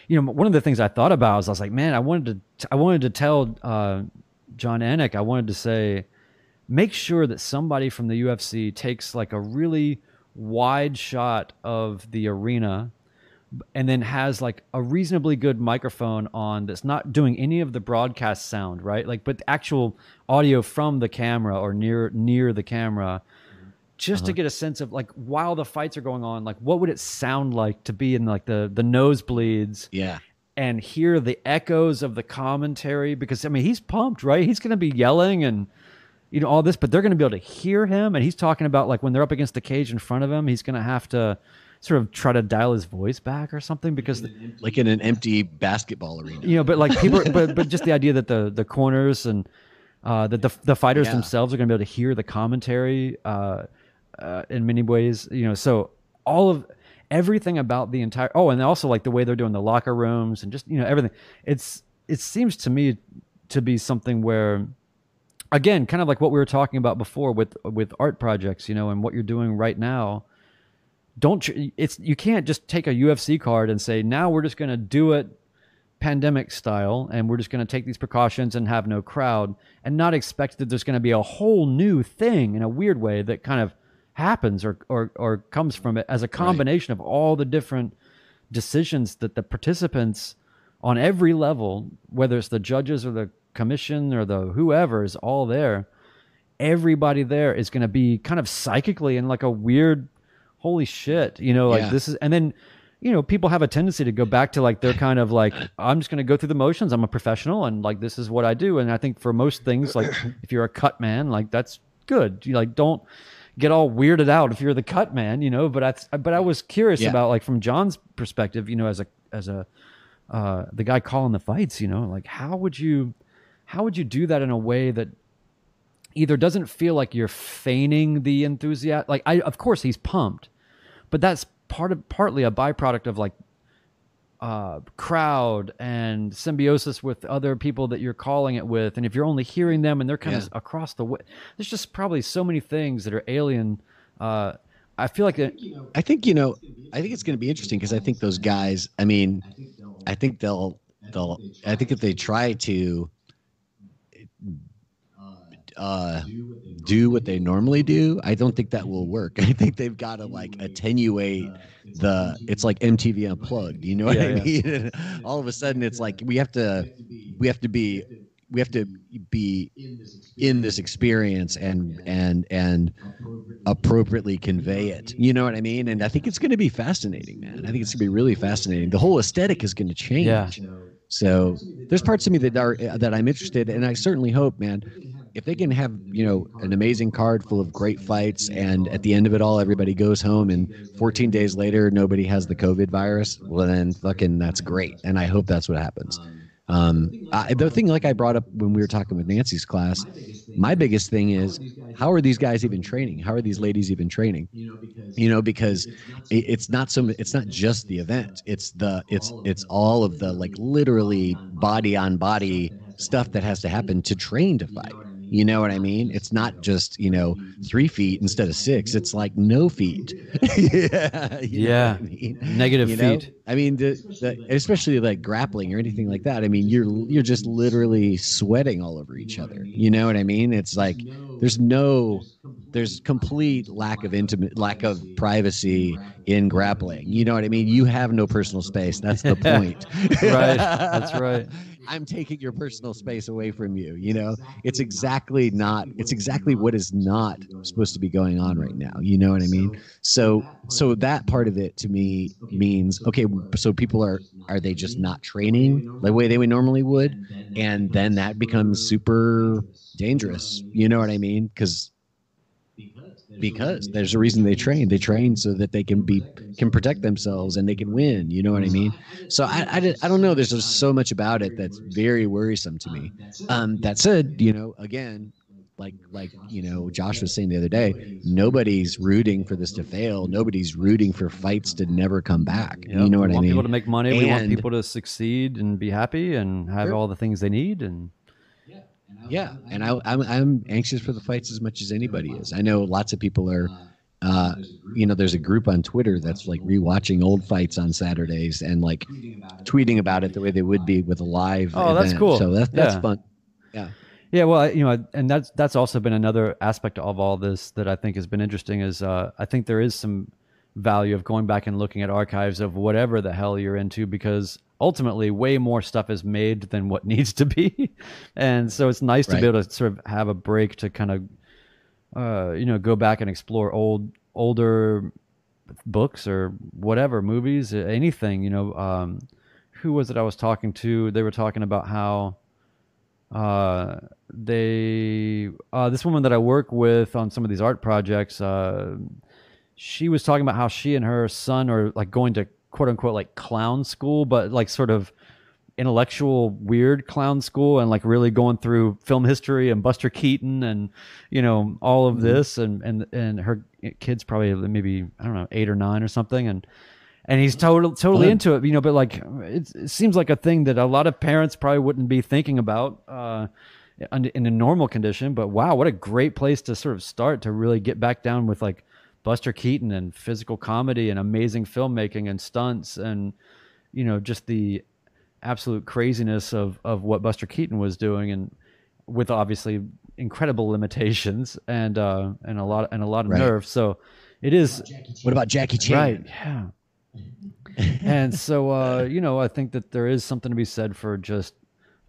you know one of the things i thought about was i was like man i wanted to i wanted to tell uh, jon anik i wanted to say make sure that somebody from the ufc takes like a really wide shot of the arena and then has like a reasonably good microphone on that's not doing any of the broadcast sound right? Like but actual audio from the camera or near near the camera. Just to uh-huh. get a sense of like while the fights are going on like what would it sound like to be in like the the nosebleeds yeah. and hear the echoes of the commentary? Because I mean he's pumped, right? He's going to be yelling and you know all this, but they're going to be able to hear him and he's talking about like when they're up against the cage in front of him, he's going to have to sort of try to dial his voice back or something because like in an empty basketball arena you know, but like people (laughs) but but just the idea that the the corners and uh that the the fighters Yeah. themselves are going to be able to hear the commentary uh, uh in many ways, you know, so all of everything about the entire oh and also like the way they're doing the locker rooms and just you know everything it's it seems to me to be something where again kind of like what we were talking about before with with art projects you know and what you're doing right now don't it's you can't just take a UFC card and say now we're just going to do it pandemic style and we're just going to take these precautions and have no crowd and not expect that there's going to be a whole new thing in a weird way that kind of happens or or or comes from it as a combination of all the different decisions that the participants on every level whether it's the judges or the commission or the whoever is all there everybody there is going to be kind of psychically in like a weird holy shit you know like Yeah. this is and then you know people have a tendency to go back to like they're kind of like i'm just going to go through the motions i'm a professional and like this is what i do and i think for most things like (clears throat) if you're a cut man like that's good you like don't get all weirded out if you're the cut man you know but i but i was curious Yeah. about like from jon's perspective you know as a as a uh the guy calling the fights you know like how would you how would you do that in a way that either doesn't feel like you're feigning the enthusiasm like i of course he's pumped but that's part of partly a byproduct of like uh, crowd and symbiosis with other people that you're calling it with and if you're only hearing them and they're kind Yeah. of across the way there's just probably so many things that are alien uh, i feel like that I think you know. I think it's going to be interesting because I think those guys. I mean, I think they'll they'll. I think if they try to uh, do what they normally do, I don't think that will work. (laughs) I think they've got to like attenuate the. It's like MTV Unplugged. You know what I Yeah, mean? (laughs) All of a sudden, it's like we have to. We have to be. We have to be in this experience and and and appropriately convey it. You know what I mean? And I think it's going to be fascinating, man. I think it's going to be really fascinating. The whole aesthetic is going to change. Yeah. So there's parts of me that are that I'm interested, and I certainly hope, man, if they can have you know an amazing card full of great fights, and at the end of it all, everybody goes home, and 14 days later, nobody has the COVID virus. Well, then fucking that's great, and I hope that's what happens. Um, I, the thing, like I brought up when we were talking with Nancy's class, my biggest thing is how are these guys even training? How are these ladies even training? You know, because it's not so. It's not just the event. It's the. It's it's all of the like literally body on body stuff that has to happen to train to fight. You know what I mean? It's not just you know three feet instead of six. It's like no feet. (laughs) yeah. you Yeah. I mean? negative you know? feet I mean, the, the, especially like grappling or anything like that. I mean, you're you're just literally sweating all over each other. You know what I mean? It's like there's no there's complete lack of intimate lack of privacy in grappling. You know what I mean? You have no personal space. That's the (laughs) point. Right. That's (laughs) right. I'm taking your personal space away from you. You know, it's exactly not. It's exactly what is not supposed to be going on right now. You know what I mean? So, so that part of it to me means okay. so people are are they just not training the way they would normally would, and then that becomes super dangerous. You know what I mean? Because because there's a reason they train. They train so that they can be can protect themselves and they can win. You know what I mean? So I I, I don't know. There's just so much about it that's very worrisome to me. Um, that said, you know, again, like like you know Josh was saying the other day, nobody's rooting for this to fail. Nobody's rooting for fights to never come back. Yep. You know what I mean? We want people to make money. And, we want people to succeed and be happy and have sure. all the things they need and. Yeah, and I, I'm I'm anxious for the fights as much as anybody is. I know lots of people are. Uh, you know, there's a group on Twitter that's like rewatching old fights on Saturdays and like tweeting about it the way they would be with a live. Oh, event. that's cool. So that's that's yeah. fun. Yeah. Yeah, well, you know, and that's that's also been another aspect of all this that I think has been interesting. Is uh, I think there is some value of going back and looking at archives of whatever the hell you're into because ultimately way more stuff is made than what (laughs) needs to be and so it's nice right. to be able to sort of have a break to kind of uh, you know go back and explore old older books or whatever movies anything you know um, who was it i was talking to they were talking about how uh, they uh, this woman that i work with on some of these art projects uh, she was talking about how she and her son are like going to quote unquote like clown school, but like sort of intellectual weird clown school and like really going through film history and Buster Keaton and you know all of mm-hmm. this and and and her kids probably maybe I don't know eight or nine or something and and he's totally totally into it you know but like it, it, seems like a thing that a lot of parents probably wouldn't be thinking about uh, in a normal condition but wow what a great place to sort of start to really get back down with like Buster Keaton and physical comedy and amazing filmmaking and stunts and you know just the absolute craziness of of what Buster Keaton was doing and with obviously incredible limitations and uh and a lot and a lot of right. nerve. So it is what about Jackie Chan? Right yeah. (laughs) And so uh you know I think that there is something to be said for just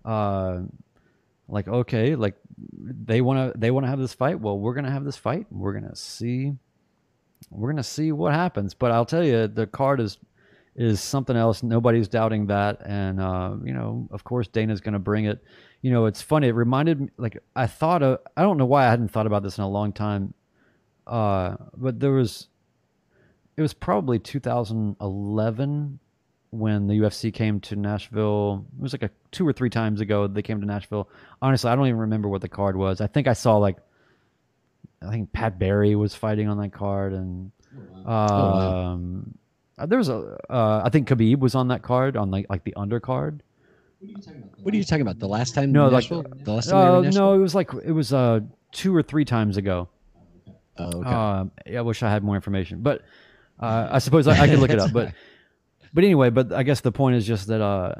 uh like okay like they want to they want to have this fight. Well we're going to have this fight. We're going to see we're gonna see what happens. But I'll tell you, the card is is something else. Nobody's doubting that, and uh, you know, of course, Dana's gonna bring it. You know, it's funny. It reminded me, like I thought of. I don't know why I hadn't thought about this in a long time, uh, but there was. It was probably 2011 when the UFC came to Nashville. It was like a two or three times ago they came to Nashville. Honestly, I don't even remember what the card was. I think I saw like I think Pat Barry was fighting on that card, and oh, um, oh, wow. there was a uh, I think Khabib was on that card on like like the undercard. What are you talking about? The last time? No, like the last time. Uh, no, it was like it was uh two or three times ago. Oh, okay. Uh, I wish I had more information, but uh, I suppose I, I could look it up. But (laughs) but anyway, but I guess the point is just that uh,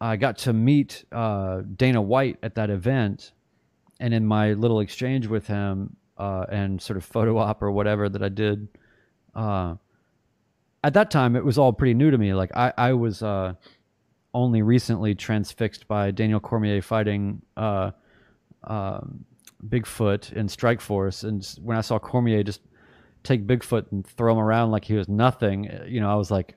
I got to meet uh, Dana White at that event, and in my little exchange with him, uh, and sort of photo op or whatever that I did. Uh, at that time, it was all pretty new to me. Like I, I was uh, only recently transfixed by Daniel Cormier fighting uh, um, Bigfoot in Strikeforce, and when I saw Cormier just take Bigfoot and throw him around like he was nothing, you know, I was like,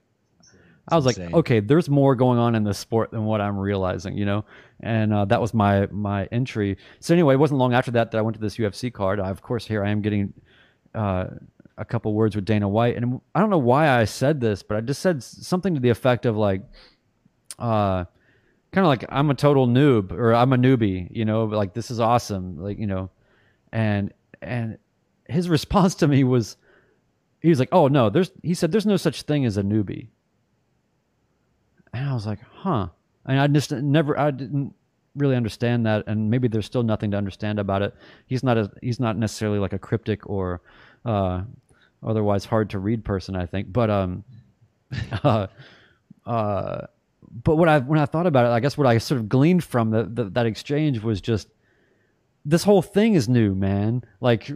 I was insane. like, okay, there's more going on in this sport than what I'm realizing, you know. And uh, that was my my entry. So anyway, it wasn't long after that that I went to this UFC card. I, of course, here I am getting uh, a couple words with Dana White, and I don't know why I said this, but I just said something to the effect of like, uh, kind of like I'm a total noob or I'm a newbie, you know, like this is awesome, like you know, and and his (laughs) response to me was, he was like, oh no, there's he said there's no such thing as a newbie and I was like, huh. And I just never, I didn't really understand that, and maybe there's still nothing to understand about it. He's not a, he's not necessarily like a cryptic or uh, otherwise hard to read person, I think. But um, (laughs) uh, uh, but what I when I thought about it, I guess what I sort of gleaned from the, the, that exchange was just this whole thing is new, man. Like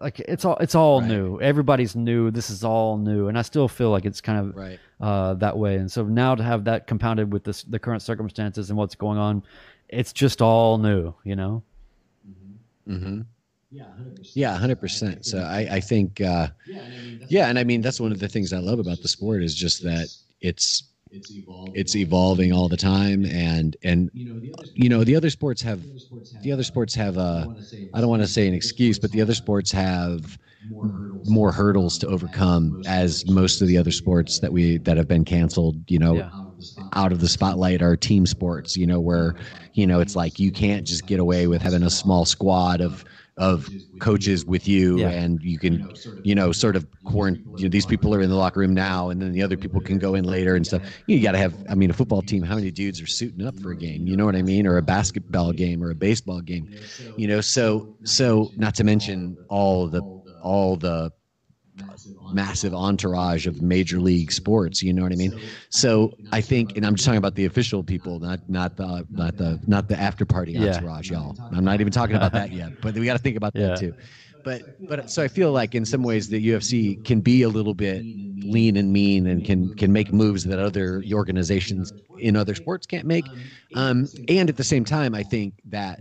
like it's all it's all right. new. Everybody's new. This is all new, and I still feel like it's kind of right. uh, that way. And so now to have that compounded with this, the current circumstances and what's going on, it's just all new. You know. Mm-hmm. Yeah, hundred percent. So I, I think, uh, yeah, and I mean that's one of the things I love about the sport is just that it's it's evolving. All the time and and you know the other sports have the other sports have a i don't want to say an excuse but the other sports have more hurdles. to overcome as most of the other sports that we that have been canceled you know yeah. out of the spotlight are team sports you know where you know it's like you can't just get away with having a small squad of of coaches with you. yeah. and you can you know sort of quarantine you know, these people are in the locker room now and then the other people can go in later and stuff. You got to have i mean a football team how many dudes are suiting up for a game? You know what i mean? Or a basketball game or a baseball game. You know so so not to mention all the all the massive entourage of major league sports you know what i mean so i think and i'm just talking about the official people not not the not the not the after party entourage yeah. y'all i'm not even talking about that yet but we got to think about yeah. that too but but so i feel like in some ways the ufc can be a little bit lean and mean and can can make moves that other organizations in other sports can't make um, and at the same time i think that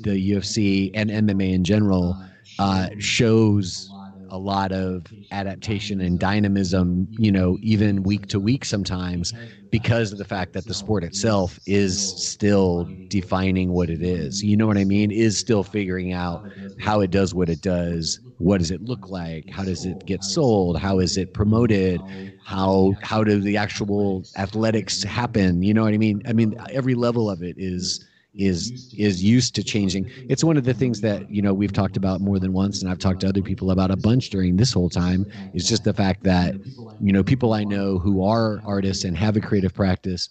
the ufc and mma in general uh, shows a lot of adaptation and dynamism, you know, even week to week sometimes, because of the fact that the sport itself is still defining what it is. You know what I mean? Is still figuring out how it does what it does. What does it look like? How does it get sold? How is it promoted? How how do the actual athletics happen? You know what I mean? I mean, every level of it is is is used to changing. It's one of the things that you know we've talked about more than once, and I've talked to other people about a bunch during this whole time. Is just the fact that you know people I know who are artists and have a creative practice,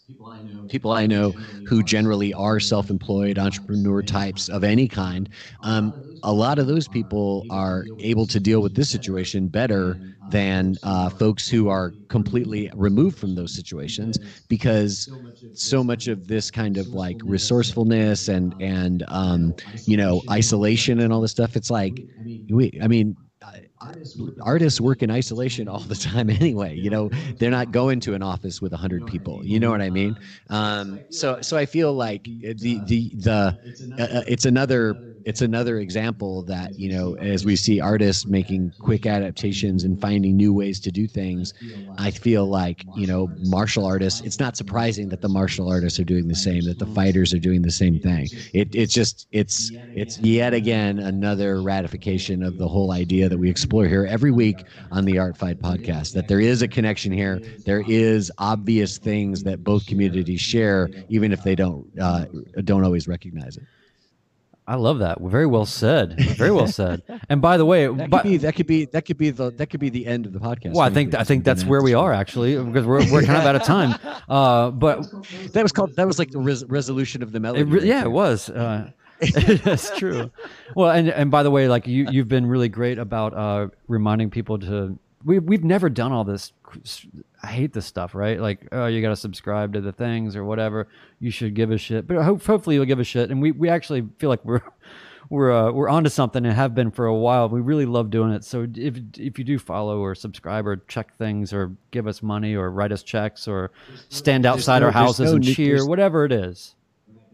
people I know who generally are self-employed entrepreneur types of any kind. Um, a lot of those people are able to deal with this situation better than uh, folks who are completely removed from those situations because so much of this kind of like resourcefulness and and um, you know isolation and all this stuff it's like we i mean artists work in isolation all the time (laughs) anyway you know? They're not going to an office with 100 people you know what i mean? Um, so so i feel like the the the uh, it's another it's another example that you know as we see artists making quick adaptations and finding new ways to do things i feel like you know martial artists it's not surprising that the martial artists are doing the same that the fighters are doing the same thing. It, it's just it's it's yet again another ratification of the whole idea that we explore here every week on the art fight podcast that there is a connection here. There is obvious things that both communities share even if they don't uh, don't always recognize it I love that. Very well said. Very well said. And by the way, that could, be, that could be that could be the that could be the end of the podcast. Well, I think I think that's where we are actually because we're, we're kind of out of time. Uh, but that was called that was like the res- resolution of the melody. It re- yeah, it was. Uh, (laughs) that's true. Well, and and by the way, like you you've been really great about uh, reminding people to we we've never done all this. I hate this stuff, right? Like, oh, you got to subscribe to the things or whatever. You should give a shit, but hope, hopefully you'll give a shit. And we, we actually feel like we're (laughs) we're uh, we're onto something and have been for a while. We really love doing it. So if if you do follow or subscribe or check things or give us money or write us checks or stand outside no, our houses no, and cheer, whatever it is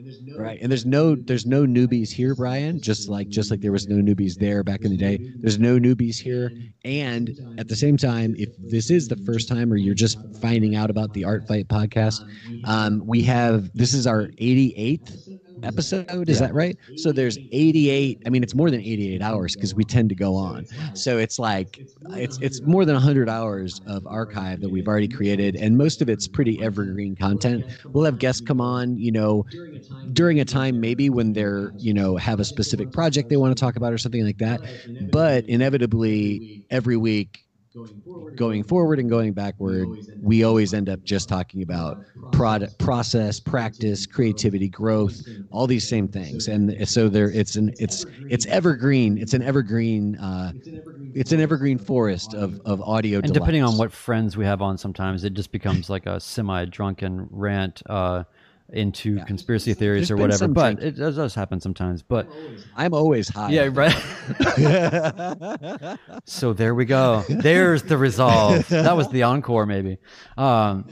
no right and there's no there's no newbies here brian just like just like there was no newbies there back in the day. There's no newbies here. And at the same time if this is the first time or you're just finding out about the art fight podcast um, we have this is our 88th episode. Is yeah. that right? So there's 88. I mean, it's more than 88 hours because we tend to go on. So it's like it's it's more than 100 hours of archive that we've already created, and most of it's pretty evergreen content. We'll have guests come on, you know, during a time maybe when they're you know have a specific project they want to talk about or something like that. But inevitably, every week going forward and going backward we always end up just talking about product process practice creativity growth all these same things. And so there it's an it's it's evergreen it's an evergreen uh, it's an evergreen forest of of audio and delights. depending on what friends we have on sometimes it just becomes (laughs) like a semi drunken rant uh, into yeah. conspiracy theories There's or whatever. But drink. it does, does, happen sometimes. But I'm always high. Yeah, right. (laughs) so there we go. There's the resolve. That was the encore, maybe. Um,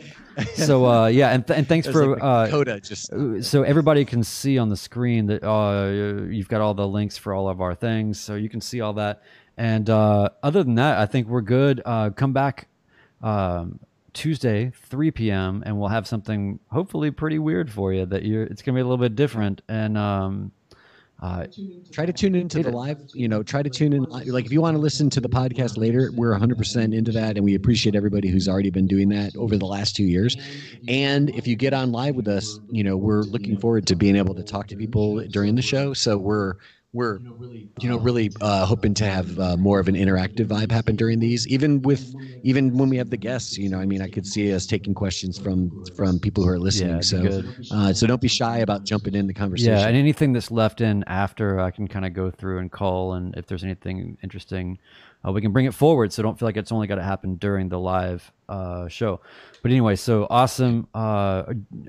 so uh, yeah, and, th- and thanks for like uh, coda. Just uh, so everybody can see on the screen that uh, you've got all the links for all of our things, so you can see all that. And uh, other than that, I think we're good. Uh, come back. Um, Tuesday, 3 p.m., and we'll have something hopefully pretty weird for you. That you're, it's gonna be a little bit different, and um, uh, try to tune into the live. You know, try to tune in. Like if you want to listen to the podcast later, we're 100% into that, and we appreciate everybody who's already been doing that over the last two years. And if you get on live with us, you know, we're looking forward to being able to talk to people during the show. So we're we're you know really uh, hoping to have uh, more of an interactive vibe happen during these even with even when we have the guests you know i mean i could see us taking questions from from people who are listening yeah, so uh, so don't be shy about jumping in the conversation. Yeah and anything that's left in after i can kind of go through and call and if there's anything interesting uh, we can bring it forward so don't feel like it's only got to happen during the live uh, show but anyway, so awesome. Uh,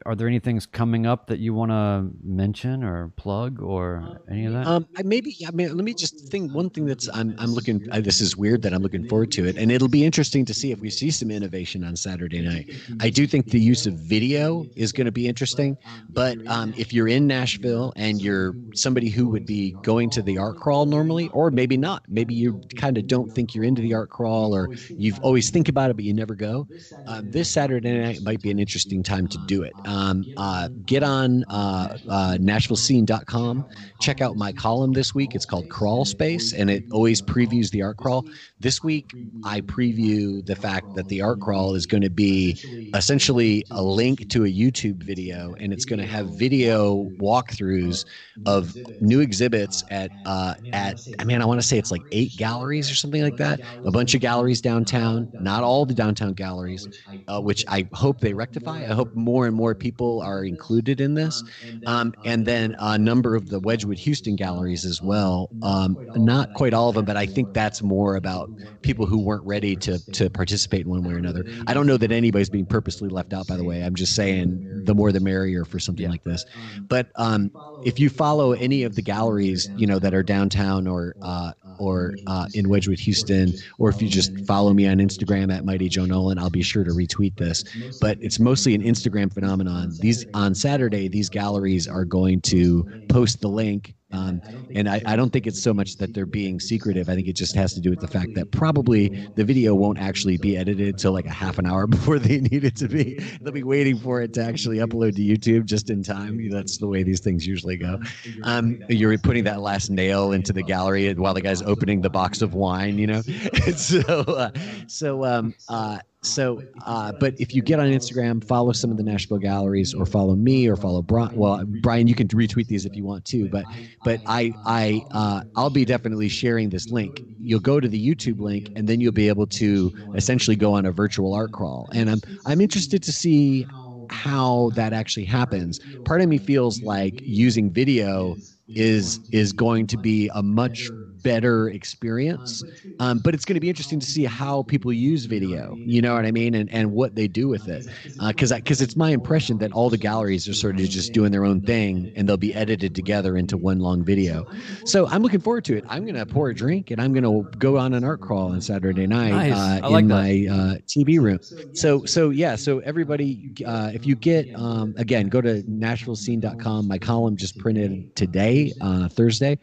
are there any things coming up that you want to mention or plug or any of that? Um, maybe. I mean, let me just think. One thing that's I'm I'm looking. Uh, this is weird that I'm looking forward to it, and it'll be interesting to see if we see some innovation on Saturday night. I do think the use of video is going to be interesting, but um, if you're in Nashville and you're somebody who would be going to the art crawl normally, or maybe not, maybe you kind of don't think you're into the art crawl, or you've always think about it but you never go. Uh, this Saturday night might be an interesting time to do it. Um, uh, get on uh, uh, NashvilleScene.com. Check out my column this week. It's called Crawl Space, and it always previews the art crawl. This week, I preview the fact that the art crawl is going to be essentially a link to a YouTube video, and it's going to have video walkthroughs of new exhibits at uh, at. I mean, I want to say it's like eight galleries or something like that. A bunch of galleries downtown. Not all the downtown galleries, uh, which I hope they rectify. I hope more and more people are included in this. Um, and then a number of the Wedgewood Houston galleries as well. Um, not quite all of them, but I think that's more about people who weren't ready to, to participate in one way or another. I don't know that anybody's being purposely left out, by the way. I'm just saying the more the merrier for something like this. But um, if you follow any of the galleries, you know, that are downtown or uh, or uh, in Wedgewood, Houston, or if you just follow me on Instagram at Mighty Joe Nolan, I'll be sure to retweet this. But it's mostly an Instagram phenomenon. These on Saturday, these galleries are going to post the link um, and I, I don't think it's so much that they're being secretive. I think it just has to do with the fact that probably the video won't actually be edited till like a half an hour (laughs) before they need it to be. (laughs) They'll be waiting for it to actually upload to YouTube just in time. That's the way these things usually go. Um, you're putting that last nail into the gallery while the guy's opening the box of wine, you know? (laughs) so, uh, so, um, uh, so, uh, but if you get on Instagram, follow some of the Nashville galleries, or follow me, or follow Brian. Well, Brian, you can retweet these if you want to, but but I I uh, I'll be definitely sharing this link. You'll go to the YouTube link, and then you'll be able to essentially go on a virtual art crawl. And I'm I'm interested to see how that actually happens. Part of me feels like using video is is going to be a much better experience. Um, but it's going to be interesting to see how people use video. You know what I mean, and and what they do with it. Because uh, because it's my impression that all the galleries are sort of just doing their own thing, and they'll be edited together into one long video. So I'm looking forward to it. I'm going to pour a drink, and I'm going to go on an art crawl on Saturday night nice. uh, like in that. my uh, TV room. So so yeah. So everybody, uh, if you get um, again, go to NashvilleScene.com. My column just printed today, uh, Thursday,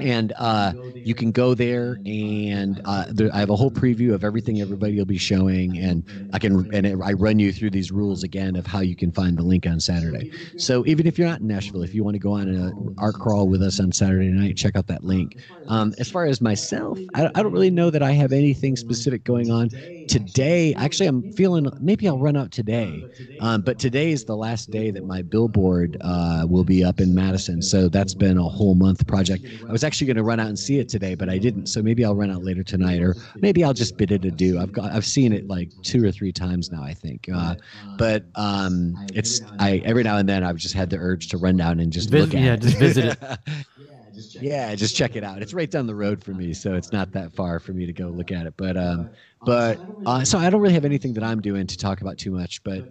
and uh, uh, you can go there and uh, there, I have a whole preview of everything everybody will be showing, and I can and I run you through these rules again of how you can find the link on Saturday. So even if you're not in Nashville, if you want to go on an art crawl with us on Saturday night, check out that link. Um, as far as myself, I, I don't really know that I have anything specific going on today. Actually, I'm feeling maybe I'll run out today, um, but today is the last day that my billboard uh, will be up in Madison. So that's been a whole month project. I was actually going to run out and see it today, but I didn't. So maybe I'll run out later tonight, or maybe I'll just bid it adieu. I've got I've seen it like two or three times now, I think. Uh, but um, it's I every now and then I've just had the urge to run down and just look at yeah, it. just visit it. (laughs) yeah, just check it out. It's right down the road for me, so it's not that far for me to go look at it. But um, but uh, so I don't really have anything that I'm doing to talk about too much. But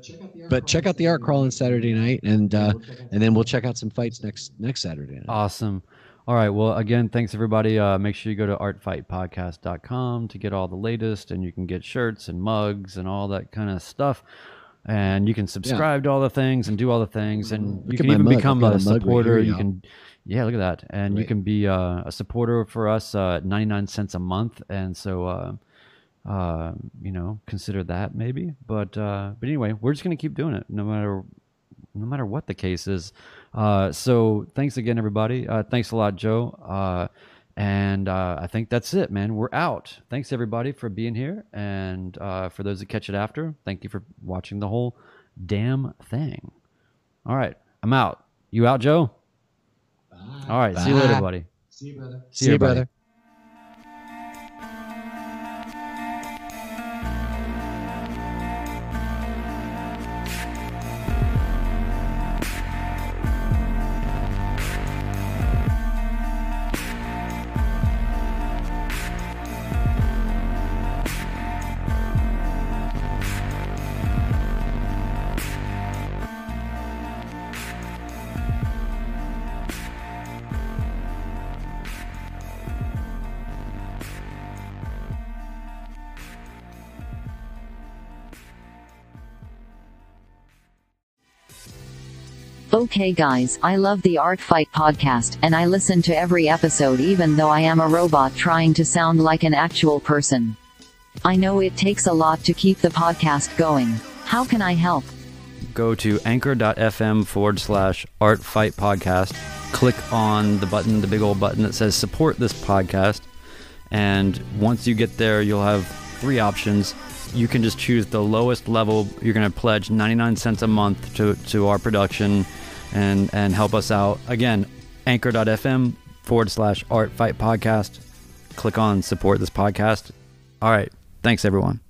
but check out the art crawl on Saturday night, and uh, and then we'll check out some fights next next Saturday night. Awesome. All right. Well, again, thanks everybody. Uh, make sure you go to artfightpodcast.com to get all the latest, and you can get shirts and mugs and all that kind of stuff. And you can subscribe yeah. to all the things and do all the things, and look you can even mug. become a, a supporter. Right you can, yeah, look at that, and you can be uh, a supporter for us uh, at ninety nine cents a month. And so, uh, uh, you know, consider that maybe. But uh, but anyway, we're just gonna keep doing it no matter no matter what the case is. Uh, so thanks again, everybody. Uh, thanks a lot, Joe. And uh, I think that's it, man. We're out. Thanks everybody for being here, and uh, for those that catch it after, thank you for watching the whole damn thing. All right, I'm out. You out, Joe? Bye. All right. See you later, buddy. See you, brother. See you, everybody. brother. Okay guys, I love the Art Fight podcast, and I listen to every episode even though I am a robot trying to sound like an actual person. I know it takes a lot to keep the podcast going. How can I help? Go to anchor.fm forward slash art fight podcast. Click on the button, the big old button that says support this podcast. And once you get there, you'll have three options. You can just choose the lowest level. You're going to pledge 99 cents a month to, to our production and, and help us out. Again, anchor.fm forward slash art fight podcast. Click on support this podcast. All right. Thanks, everyone.